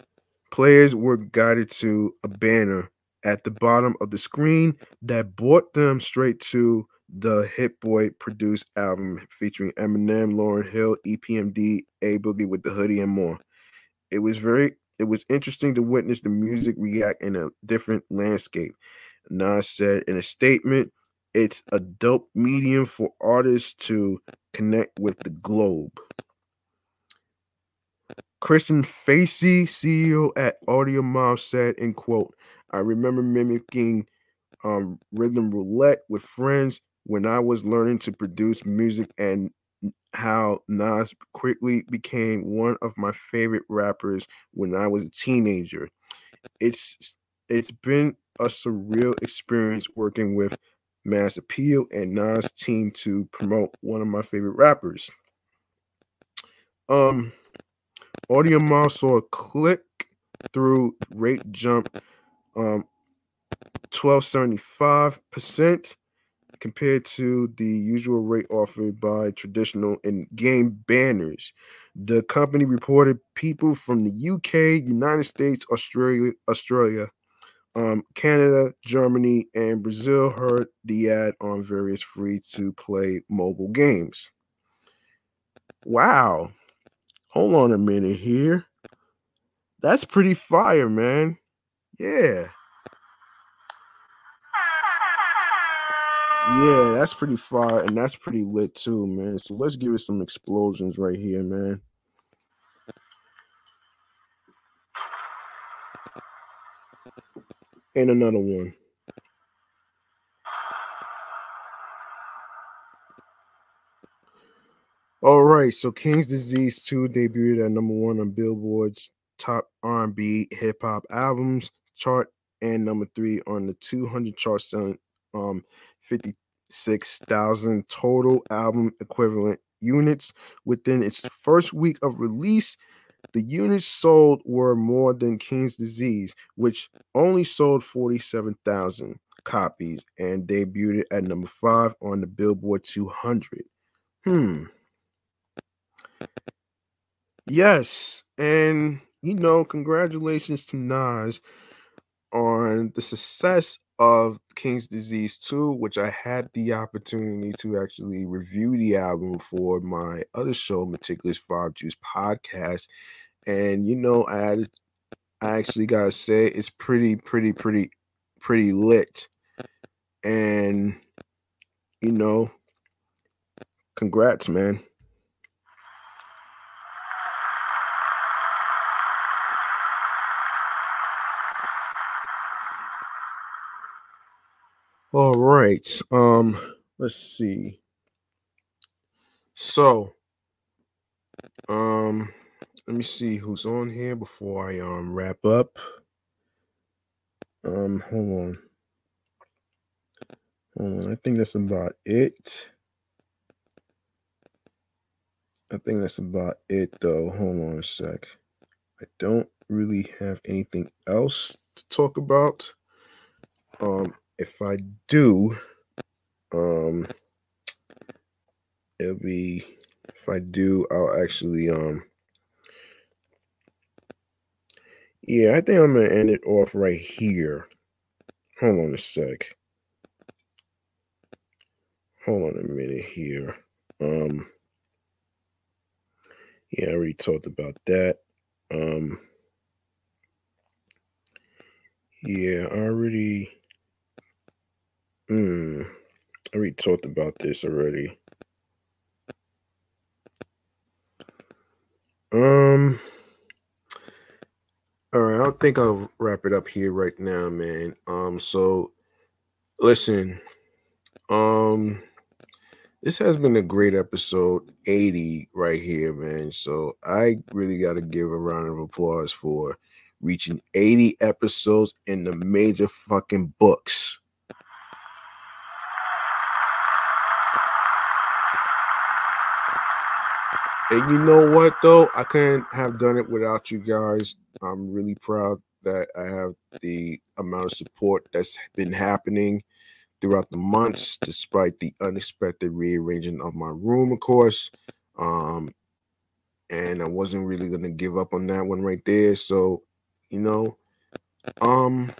players were guided to a banner at the bottom of the screen that brought them straight to the Hit Boy produced album featuring Eminem, Lauryn Hill, EPMD, A Boogie with the Hoodie, and more. It was very it was interesting to witness the music react in a different landscape. Nas said in a statement, it's a dope medium for artists to connect with the globe. Christian Facey, CEO at Audio Audiomob, said, in quote, I remember mimicking um, rhythm roulette with friends when I was learning to produce music and how Nas quickly became one of my favorite rappers when I was a teenager. It's it's been a surreal experience working with Mass Appeal and Nas team to promote one of my favorite rappers. Um Audiomob saw a click through rate jump um 1275% compared to the usual rate offered by traditional in-game banners. The company reported people from the UK, United States, Australia, Australia, um, Canada, Germany, and Brazil heard the ad on various free-to-play mobile games. Wow. Hold on a minute here. That's pretty fire, man. Yeah. Yeah, that's pretty fire and that's pretty lit too, man. So let's give it some explosions right here, man. And another one. All right, so King's Disease 2 debuted at number one on Billboard's top R&B hip hop albums chart and number three on the 200 chart selling um 56,000 total album equivalent units within its first week of release. The units sold were more than King's Disease, which only sold 47,000 copies and debuted at number five on the Billboard 200. Hmm. Yes, and you know, congratulations to Nas on the success of King's Disease 2, which I had the opportunity to actually review the album for my other show, Meticulous Vibe Juice Podcast. And you know, I I actually gotta say it's pretty, pretty, pretty, pretty lit. And you know, congrats, man. All right. Um, let's see. So, um, let me see who's on here before I um wrap up. Um, hold on. Hold on. I think that's about it. I think that's about it though. Hold on a sec. I don't really have anything else to talk about. Um, if I do, um, it'll be if I do, I'll actually um yeah, I think I'm gonna end it off right here. Hold on a sec. Hold on a minute here. Um yeah, I already talked about that. Um yeah, I already mm, I already talked about this already. Um all right, I think I'll wrap it up here right now, man. Um so listen, um this has been a great episode 80 right here, man. So I really got to give a round of applause for reaching 80 episodes in the major fucking books. And you know what, though? I couldn't have done it without you guys. I'm really proud that I have the amount of support that's been happening throughout the months, despite the unexpected rearranging of my room, of course. Um, and I wasn't really gonna give up on that one right there. So, you know, um,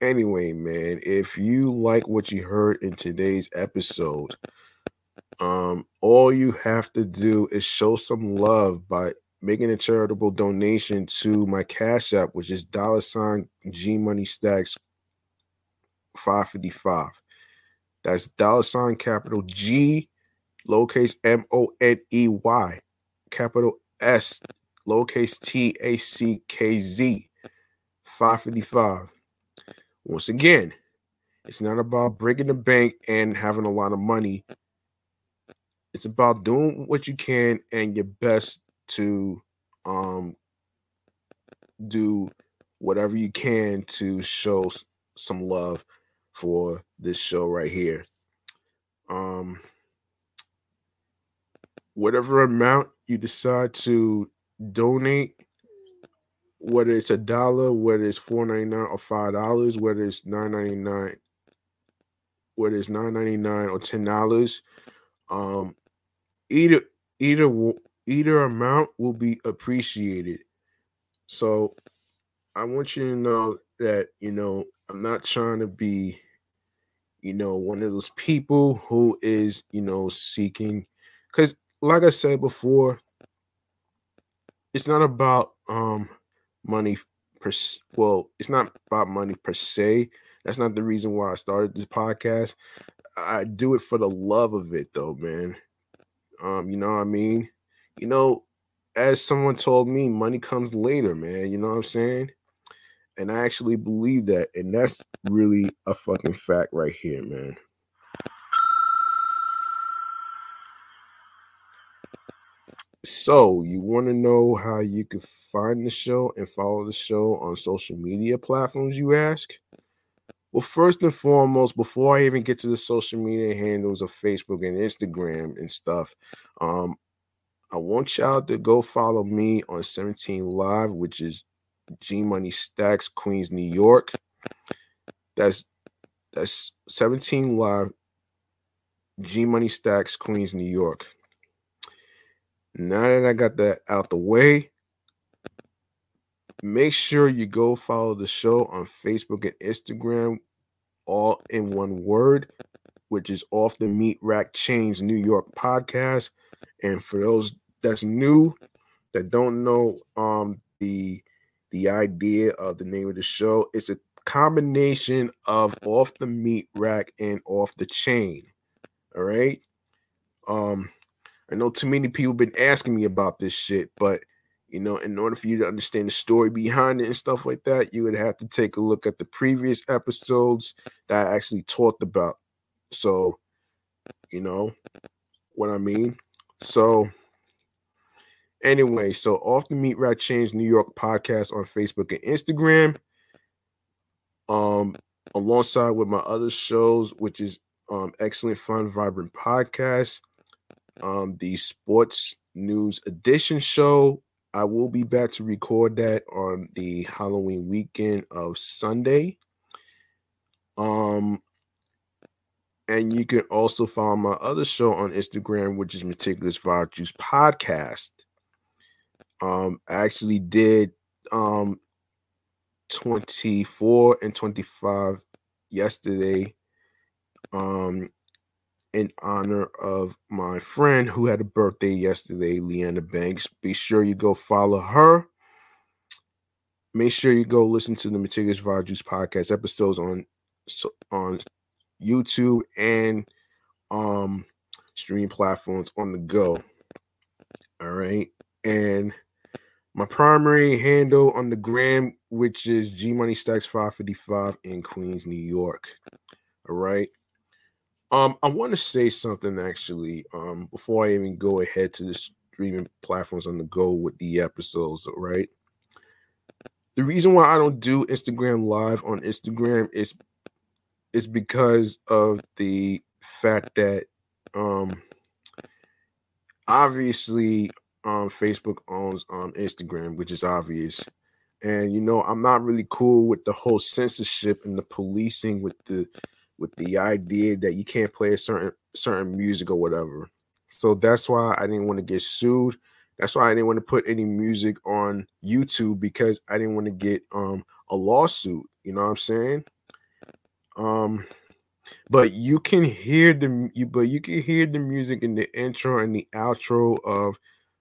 anyway, man, if you like what you heard in today's episode, um, all you have to do is show some love by making a charitable donation to my cash app, which is dollar sign G Money Stackz 555. That's dollar sign capital G, lowercase M O N E Y, capital S, lowercase T A C K Z, 555. Once again, it's not about breaking the bank and having a lot of money. It's about doing what you can and your best to um do whatever you can to show some love for this show right here. Um, whatever amount you decide to donate, whether it's a dollar, whether it's four ninety nine or five dollars, whether it's nine ninety nine, whether it's nine ninety nine or ten dollars, um, either either either amount will be appreciated. So I want you to know that you know I'm not trying to be you know, one of those people who is, you know, seeking because like I said before, it's not about um money per well, it's not about money per se. That's not the reason why I started this podcast. I do it for the love of it though, man. Um, you know what I mean? You know, as someone told me, money comes later, man. You know what I'm saying? And I actually believe that. And that's really a fucking fact right here, man. So, you want to know how you can find the show and follow the show on social media platforms, you ask? Well, first and foremost, before I even get to the social media handles of Facebook and Instagram and stuff, um, I want y'all to go follow me on 17 Live, which is G Money Stackz, Queens, New York. That's that's 17 live. G Money Stackz, Queens, New York. Now that I got that out the way, make sure you go follow the show on Facebook and Instagram, all in one word, which is off the Meatrack Chainz New York podcast. And for those that's new that don't know um the the idea of the name of the show. It's a combination of off the meat rack and off the chain. All right. Um, I know too many people been asking me about this shit, but you know, in order for you to understand the story behind it and stuff like that, you would have to take a look at the previous episodes that I actually talked about. So, you know what I mean? So, Anyway, so off the Meatrack Chainz New York podcast on Facebook and Instagram. Um, alongside with my other shows, which is um excellent fun, vibrant podcast, um, the sports news edition show I will be back to record that on the Halloween weekend of Sunday. Um, and you can also follow my other show on Instagram, which is Meticulous Vibe Juice Podcast. Um, I actually did um 24 and 25 yesterday um in honor of my friend who had a birthday yesterday, Leanna Banks. Be sure you go follow her. Make sure you go listen to the Meticulous Vibe Juice podcast episodes on on YouTube and um streaming platforms on the go. All right. And my primary handle on the gram, which is G Money Stackz 555 in Queens, New York. All right. Um, I want to say something actually. Um, before I even go ahead to the streaming platforms on the go with the episodes, right? The reason why I don't do Instagram live on Instagram is is because of the fact that um obviously um Facebook owns um Instagram, which is obvious. And you know, I'm not really cool with the whole censorship and the policing with the with the idea that you can't play a certain certain music or whatever. So that's why I didn't want to get sued. That's why I didn't want to put any music on YouTube because I didn't want to get um a lawsuit. You know what I'm saying? Um, but you can hear the you but you can hear the music in the intro and the outro of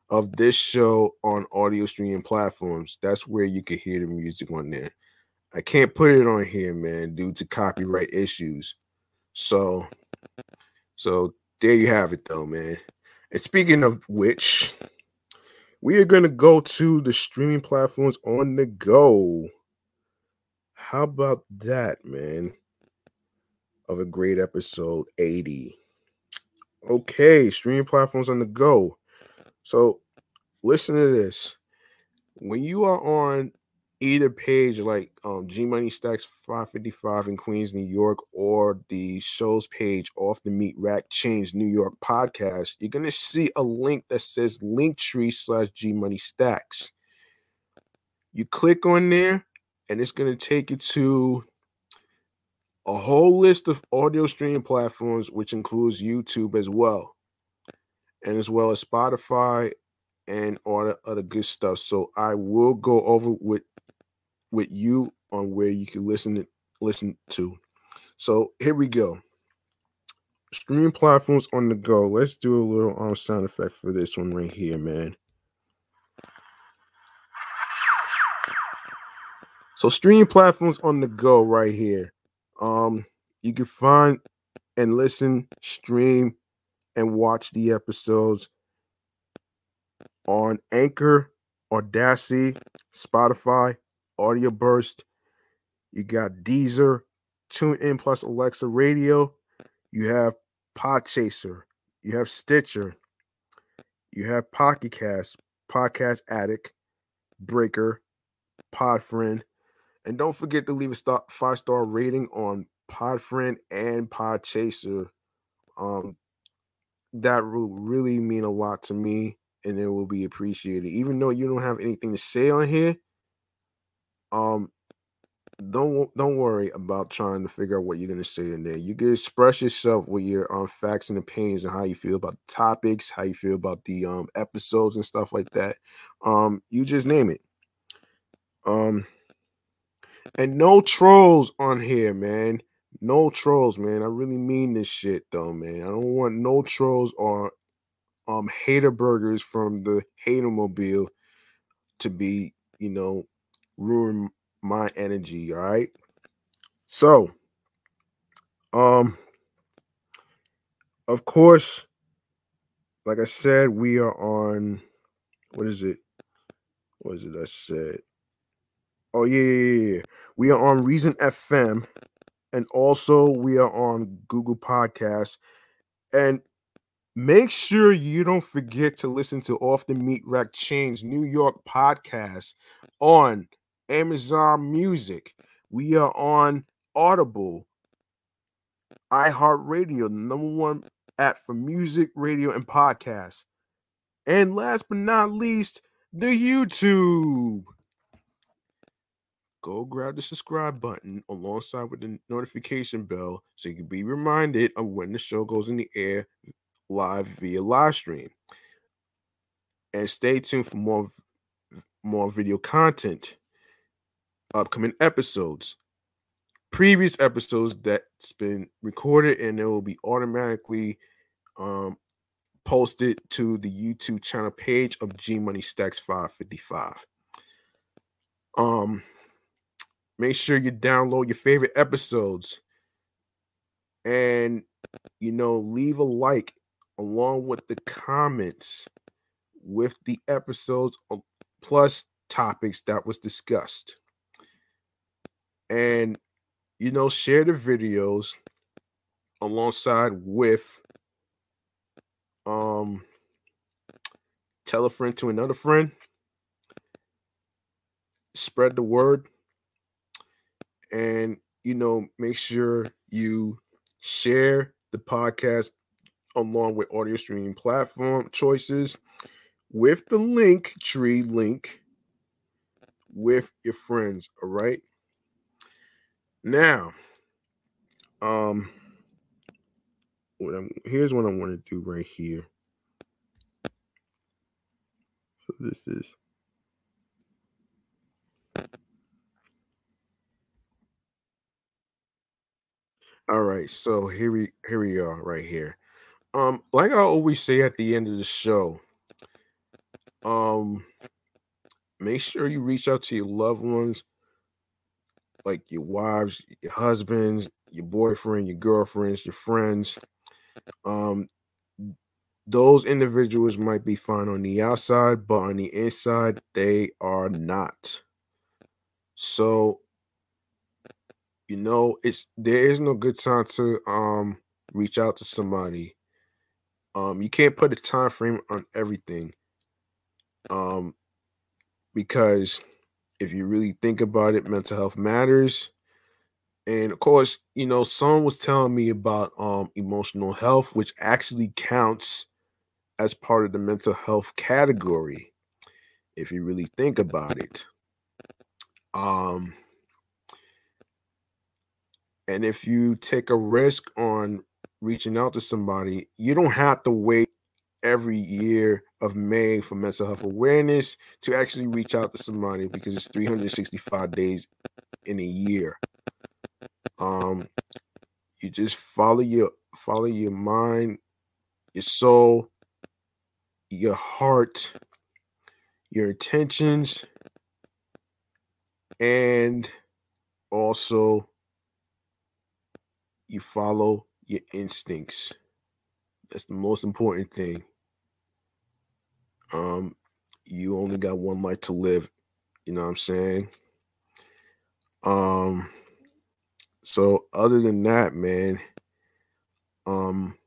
of this show on audio streaming platforms. That's where you can hear the music on there. I can't put it on here, man, due to copyright issues. So so there you have it though, man. And speaking of which, we are going to go to the streaming platforms on the go. How about that, man? of a great episode 80. Okay, streaming platforms on the go. So listen to this. When you are on either page like um, G Money Stackz 555 in Queens, New York, or the show's page off the Meatrack Chainz New York podcast, you're gonna see a link that says Linktree slash G Money Stackz. You click on there, and it's gonna take you to a whole list of audio streaming platforms, which includes YouTube as well, and as well as Spotify and all the other good stuff. So I will go over with with you on where you can listen listen to. So here we go. Streaming platforms on the go. Let's do a little um sound effect for this one right here, man. So streaming platforms on the go right here. Um, you can find and listen, stream, and watch the episodes on Anchor, Audacity, Spotify, Audio Burst. You got Deezer, TuneIn plus Alexa Radio. You have Podchaser. You have Stitcher. You have Pocket Cast, Podcast Addict, Breaker, Podfriend, and don't forget to leave a star, five star rating on Podfriend and Podchaser. Um, that will really mean a lot to me, and it will be appreciated. Even though you don't have anything to say on here, um, don't don't worry about trying to figure out what you're gonna say in there. You can express yourself with your um facts and opinions and how you feel about the topics, how you feel about the um episodes and stuff like that. Um, you just name it. Um, and no trolls on here, man. No trolls, man. I really mean this shit though, man. I don't want no trolls or um hater burgers from the hater mobile to be, you know, ruin my energy, all right? So, um of course, like I said, we are on what is it? What is it I said? Oh yeah, yeah, yeah. We are on Reason FM, and also we are on Google Podcasts. And make sure you don't forget to listen to Off the Meatrack Chainz New York podcast on Amazon Music. We are on Audible, iHeartRadio, the number one app for music, radio, and podcasts. And last but not least, the YouTube. Go grab the subscribe button alongside with the notification bell so you can be reminded of when the show goes in the air live via live stream. And stay tuned for more more video content, upcoming episodes, previous episodes that's been recorded, and it will be automatically um, posted to the YouTube channel page of G Money Stackz 555. Um, make sure you download your favorite episodes. And you know leave a like along with the comments with the episodes plus topics that was discussed and you know share the videos alongside with um tell a friend to another friend. Spread the word. And you know make sure you share the podcast along with audio streaming platform choices with the link tree link with your friends all right now um what I'm here's what I want to do right here. So this is all right so here we here we are right here. Um like i always say at the end of the show um make sure you reach out to your loved ones like your wives your husbands your boyfriend your girlfriends your friends um those individuals might be fine on the outside but on the inside they are not. So you know it's there is no good time to um reach out to somebody. Um you can't put a time frame on everything um because if you really think about it mental health matters. And of course you know someone was telling me about um emotional health which actually counts as part of the mental health category if you really think about it. Um and if you take a risk on reaching out to somebody you don't have to wait every year of May for mental health awareness to actually reach out to somebody because it's 365 days in a year. Um, you just follow your follow your mind, your soul, your heart, your intentions, and also you follow your instincts. That's the most important thing. Um, you only got one life to live. You know what I'm saying? Um, so other than that, man, um,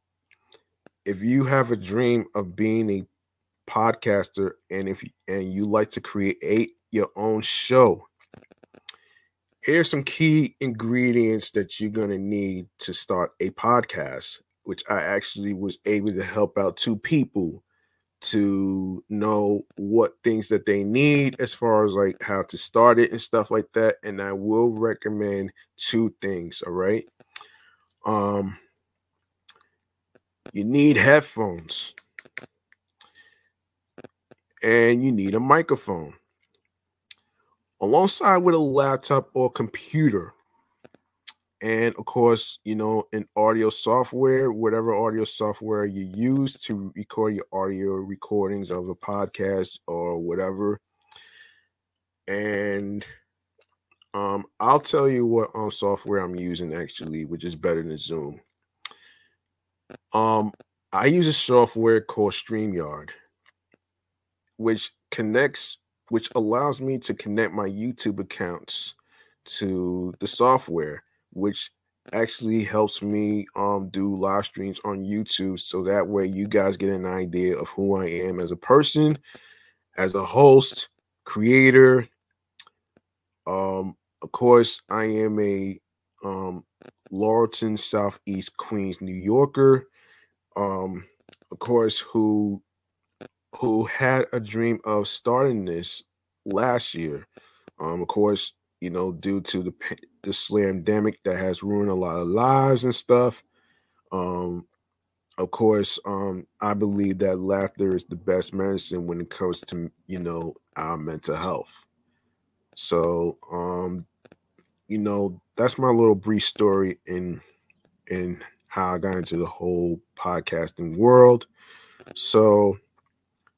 if you have a dream of being a podcaster and if and you like to create your own show, here's some key ingredients that you're going to need to start a podcast, which I actually was able to help out two people to know what things that they need as far as like how to start it and stuff like that and i will recommend two things all right? Um you need headphones. And you need a microphone. Alongside with a laptop or computer and of course you know an audio software whatever audio software you use to record your audio recordings of a podcast or whatever. And um i'll tell you what um, software i'm using actually which is better than zoom. Um i use a software called streamyard which connects which allows me to connect my youtube accounts to the software which actually helps me um do live streams on YouTube so that way you guys get an idea of who I am as a person, as a host, creator. Um of course, I am a um Laurelton Southeast Queens New Yorker. Um of course who who had a dream of starting this last year. Um, of course, you know, due to the the slamdemic that has ruined a lot of lives and stuff. Um, of course, um, I believe that laughter is the best medicine when it comes to you know our mental health. So, um, you know, that's my little brief story in in how I got into the whole podcasting world. So,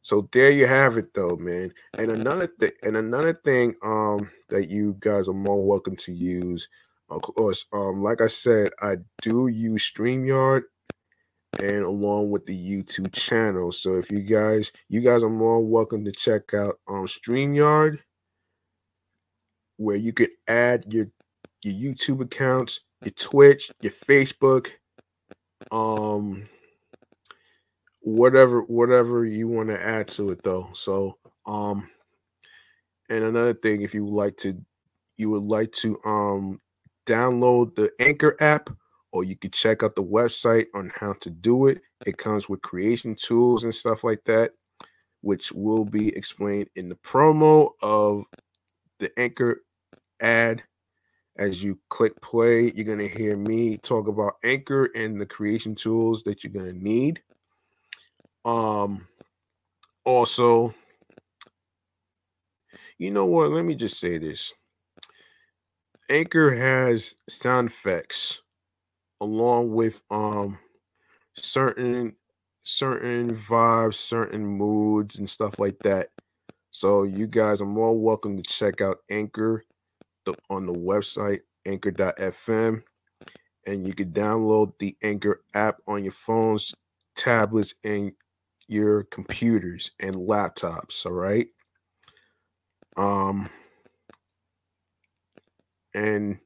so there you have it, though, man. And another thing, and another thing, um, that you guys are more welcome to use. Of course, um, like I said, I do use StreamYard and along with the YouTube channel. So if you guys, you guys are more welcome to check out um StreamYard, where you could add your your YouTube accounts, your Twitch, your Facebook, um whatever whatever you want to add to it though. So um and another thing if you would like to you would like to um download the Anchor app or you could check out the website on how to do it. It comes with creation tools and stuff like that, which will be explained in the promo of the Anchor ad. As you click play, you're going to hear me talk about Anchor and the creation tools that you're going to need. Um, also, you know what? Let me just say this Anchor has sound effects along with um certain certain vibes, certain moods and stuff like that. So you guys are more welcome to check out Anchor the, on the website anchor.fm and you can download the Anchor app on your phones, tablets and your computers and laptops, all right? Um and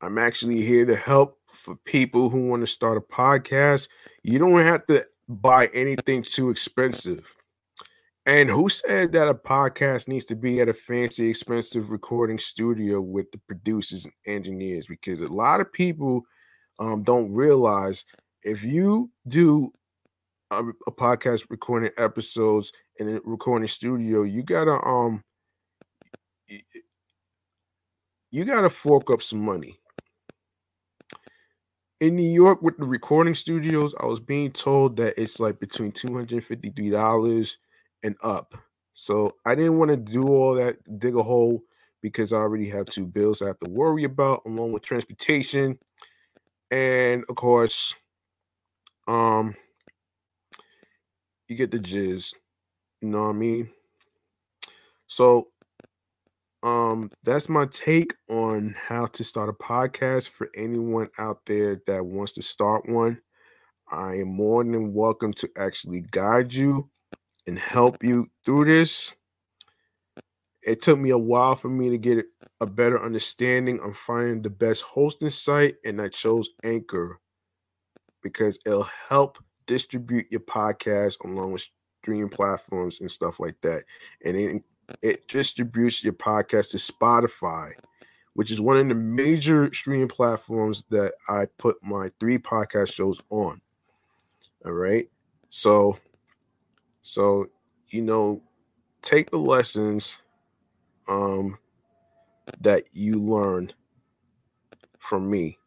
I'm actually here to help for people who want to start a podcast. You don't have to buy anything too expensive. And who said that a podcast needs to be at a fancy, expensive recording studio with the producers and engineers? Because a lot of people um, don't realize if you do a, a, podcast recording episodes in a recording studio, you gotta um you gotta fork up some money in New York with the recording studios, I was being told that it's like between $253 and up. So I didn't want to do all that, dig a hole, because I already have two bills I have to worry about, along with transportation. And of course, um, you get the jizz. You know what I mean? So um that's my take on how to start a podcast for anyone out there that wants to start one i am more than welcome to actually guide you and help you through this it took me a while for me to get a better understanding on finding the best hosting site and i chose anchor because it'll help distribute your podcast along with streaming platforms and stuff like that and it it distributes your podcast to Spotify, which is one of the major streaming platforms that I put my three podcast shows on. All right. So, so you know, take the lessons um that you learned from me.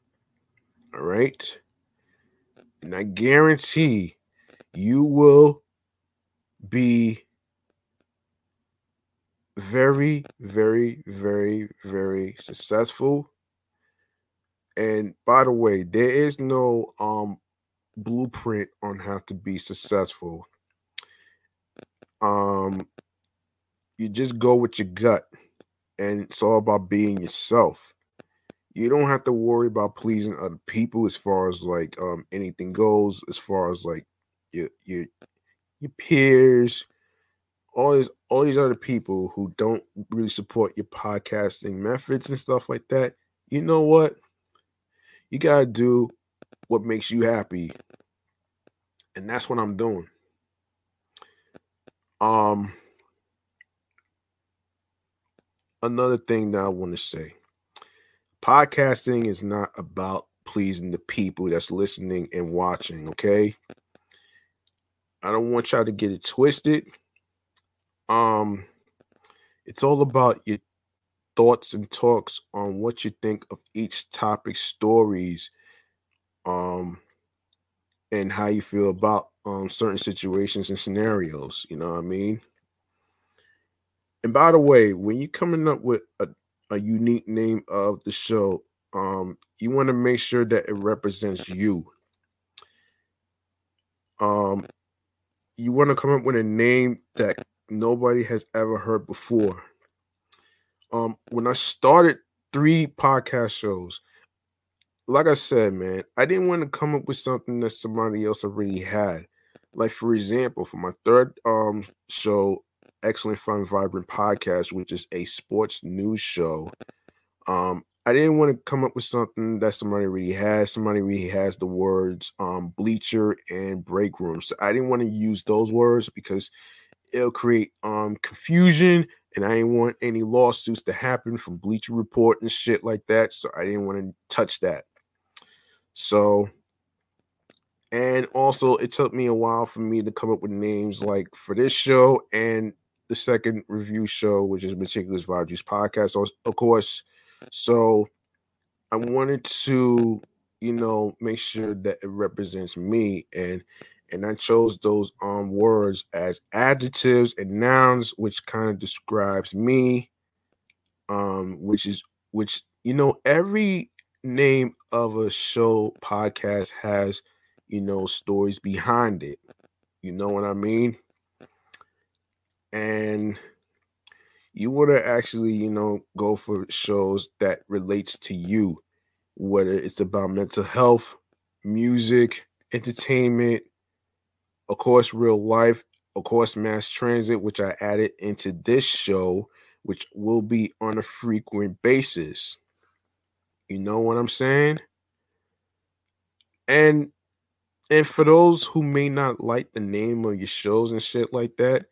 All right. And I guarantee you will be very, very, very, very successful. And by the way, there is no um blueprint on how to be successful. Um you just go with your gut and it's all about being yourself. You don't have to worry about pleasing other people as far as like um anything goes, as far as like your your your peers, all these all these other people who don't really support your podcasting methods and stuff like that, you know what? You gotta do what makes you happy. And that's what I'm doing. Um another thing that I want to say. Podcasting is not about pleasing the people that's listening and watching, okay? I don't want y'all to get it twisted. Um, it's all about your thoughts and talks on what you think of each topic stories um and how you feel about um certain situations and scenarios you know what i mean and by the way when you're coming up with a, a unique name of the show um you want to make sure that it represents you. Um you want to come up with a name that nobody has ever heard before. Um when I started three podcast shows, like I said, man, I didn't want to come up with something that somebody else already had. Like for example, for my third um show, Excellent Fun Vibrant Podcast, which is a sports news show. Um, I didn't want to come up with something that somebody already has. Somebody already has the words um, bleacher and break room. So I didn't want to use those words because it'll create um confusion and I didn't want any lawsuits to happen from Bleacher Report and shit like that. So I didn't want to touch that. So, and also it took me a while for me to come up with names like for this show and the second review show, which is Meticulous Vibe Podcast, of course. So I wanted to, you know, make sure that it represents me and and I chose those um words as adjectives and nouns, which kind of describes me. Um, which is which you know every name of a show podcast has you know stories behind it. You know what I mean? And you want to actually you know go for shows that relates to you, whether it's about mental health, music, entertainment, of course, real life, of course, mass transit, which I added into this show, which will be on a frequent basis. You know what I'm saying? And and for those who may not like the name of your shows and shit like that,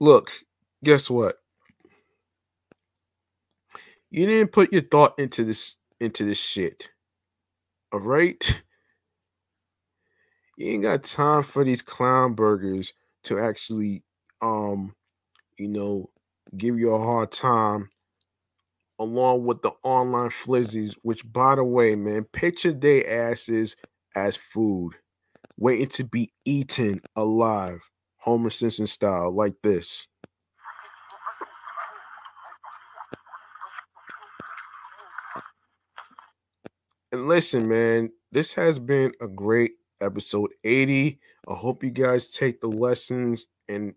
look, guess what? You didn't put your thought into this into this shit. All right? you ain't got time for these clown burgers to actually um you know give you a hard time along with the online flizzies which by the way man picture they asses as food waiting to be eaten alive homer simpson style like this and listen man this has been a great episode 80. I hope you guys take the lessons and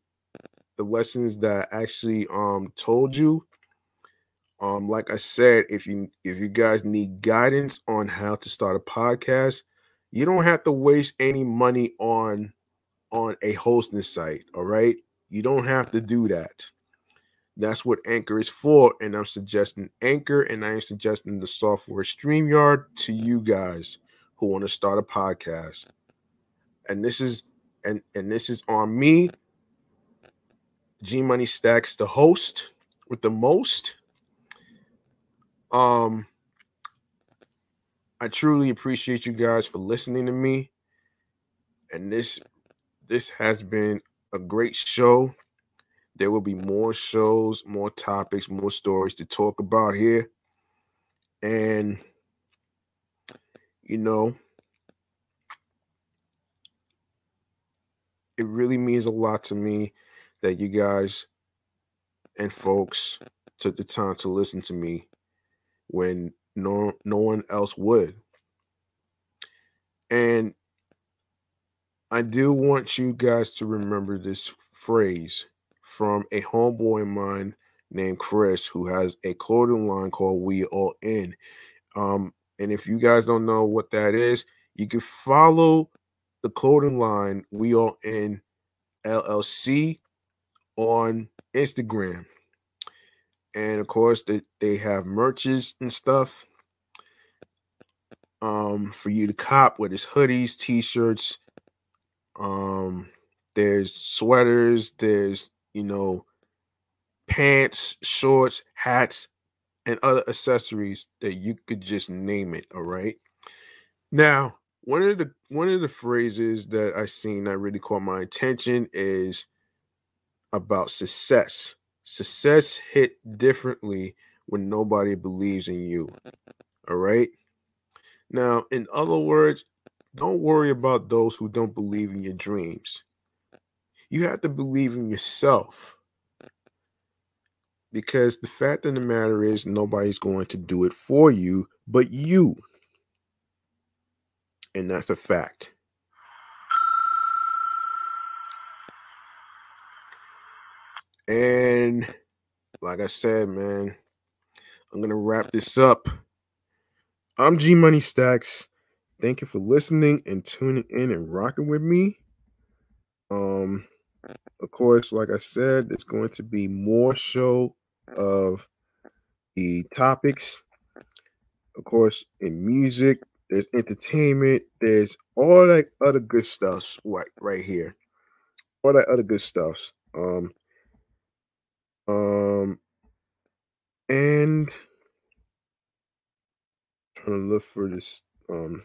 the lessons that I actually um told you. Um, like I said, if you if you guys need guidance on how to start a podcast, you don't have to waste any money on on a hosting site. All right, you don't have to do that. That's what Anchor is for, and I'm suggesting Anchor, and I am suggesting the software StreamYard to you guys who want to start a podcast. And this is and and this is on me. G Money Stackz, the host with the most. Um, I truly appreciate you guys for listening to me. And this this has been a great show. There will be more shows, more topics, more stories to talk about here. And you know, it really means a lot to me that you guys and folks took the time to listen to me when no no one else would. And I do want you guys to remember this phrase from a homeboy of mine named Chris who has a clothing line called We All In. Um, and if you guys don't know what that is, you can follow the clothing line We All In LLC on Instagram. And of course, they, they have merches and stuff um, for you to cop, whether it's hoodies, t-shirts, um, there's sweaters, there's you know, pants, shorts, hats, and other accessories that you could just name it. All right. Now, one of the one of the phrases that I seen that really caught my attention is about success. Success hit differently when nobody believes in you. All right. Now, in other words, don't worry about those who don't believe in your dreams. You have to believe in yourself. Because the fact of the matter is, nobody's going to do it for you but you. And that's a fact. And like I said, man, I'm going to wrap this up. I'm G Money Stackz. Thank you for listening and tuning in and rocking with me. Um, of course, like I said, there's going to be more show of the topics. Of course, in music, there's entertainment, there's all that other good stuff right right here. All that other good stuff. Um um and trying to look for this um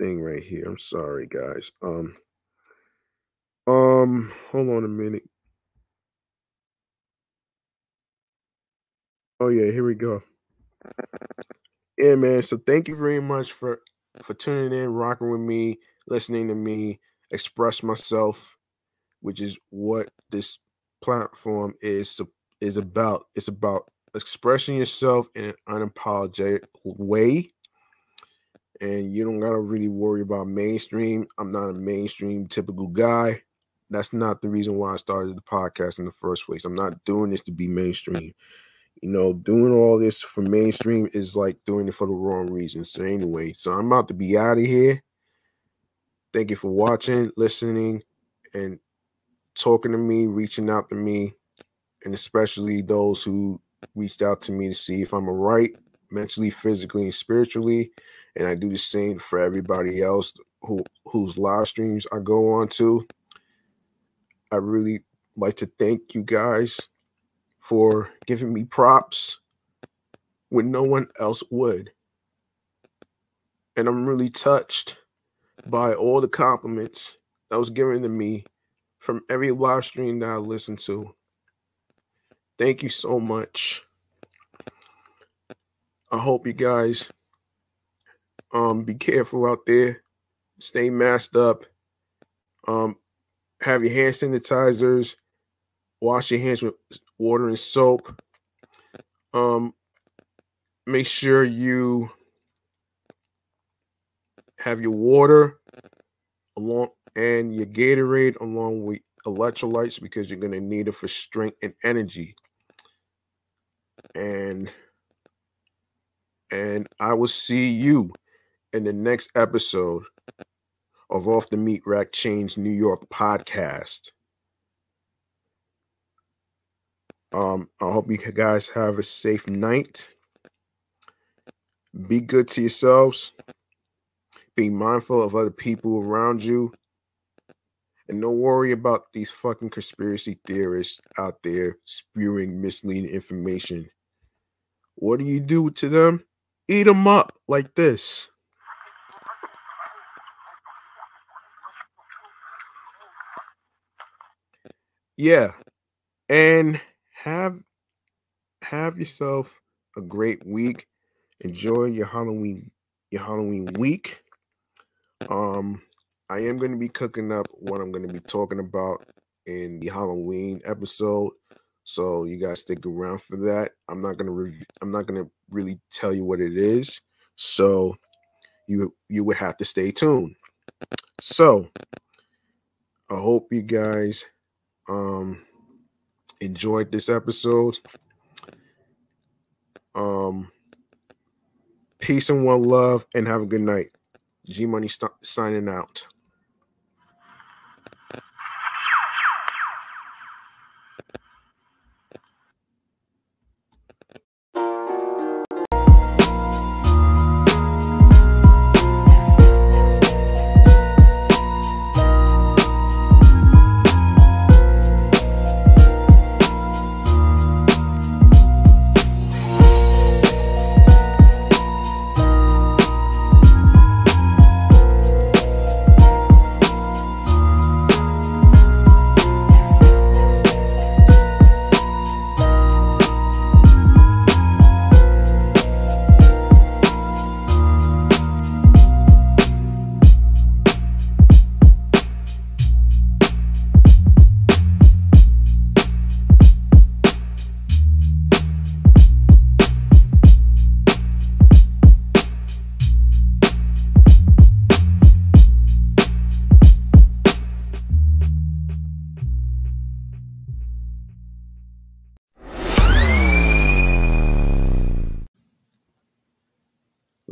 thing right here. I'm sorry guys. Um um hold on a minute. Oh yeah, here we go. Yeah, man. So thank you very much for for tuning in, rocking with me, listening to me express myself, which is what this platform is is about. It's about expressing yourself in an unapologetic way. And you don't gotta really worry about mainstream. I'm not a mainstream typical guy. That's not the reason why I started the podcast in the first place. I'm not doing this to be mainstream you know, doing all this for mainstream is like doing it for the wrong reasons. So anyway, so I'm about to be out of here. Thank you for watching, listening, and talking to me, reaching out to me, and especially those who reached out to me to see if I'm all right mentally, physically, and spiritually. And I do the same for everybody else who whose live streams I go on to. I really like to thank you guys for giving me props when no one else would. And I'm really touched by all the compliments that was given to me from every live stream that I listened to. Thank you so much. I hope you guys um be careful out there. Stay masked up. Um have your hand sanitizers. Wash your hands with water and soap. Um, make sure you have your water along and your Gatorade along with electrolytes because you're going to need it for strength and energy. And and I will see you in the next episode of Off the Meatrack Chainz New York podcast. Um, I hope you guys have a safe night. Be good to yourselves. Be mindful of other people around you. And don't worry about these fucking conspiracy theorists out there spewing misleading information. What do you do to them? Eat them up like this. Yeah. And have have yourself a great week. Enjoy your Halloween your Halloween week. Um I am going to be cooking up what I'm going to be talking about in the Halloween episode. So you guys stick around for that. I'm not going to review I'm not going to really tell you what it is. So you you would have to stay tuned. So I hope you guys um enjoyed this episode. Um, peace and love, and have a good night. G Money st- signing out.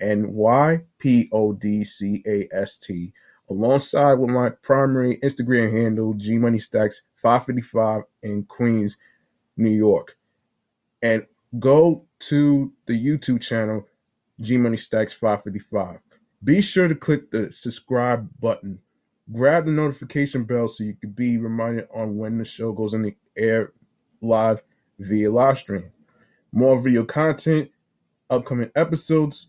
N Y P O D C A S T, alongside with my primary Instagram handle, G Money Stackz 555 in Queens, New York. And go to the YouTube channel, G Money Stackz 555. Be sure to click the subscribe button grab the notification bell so you can be reminded on when the show goes on the air live via live stream. More video content, upcoming episodes,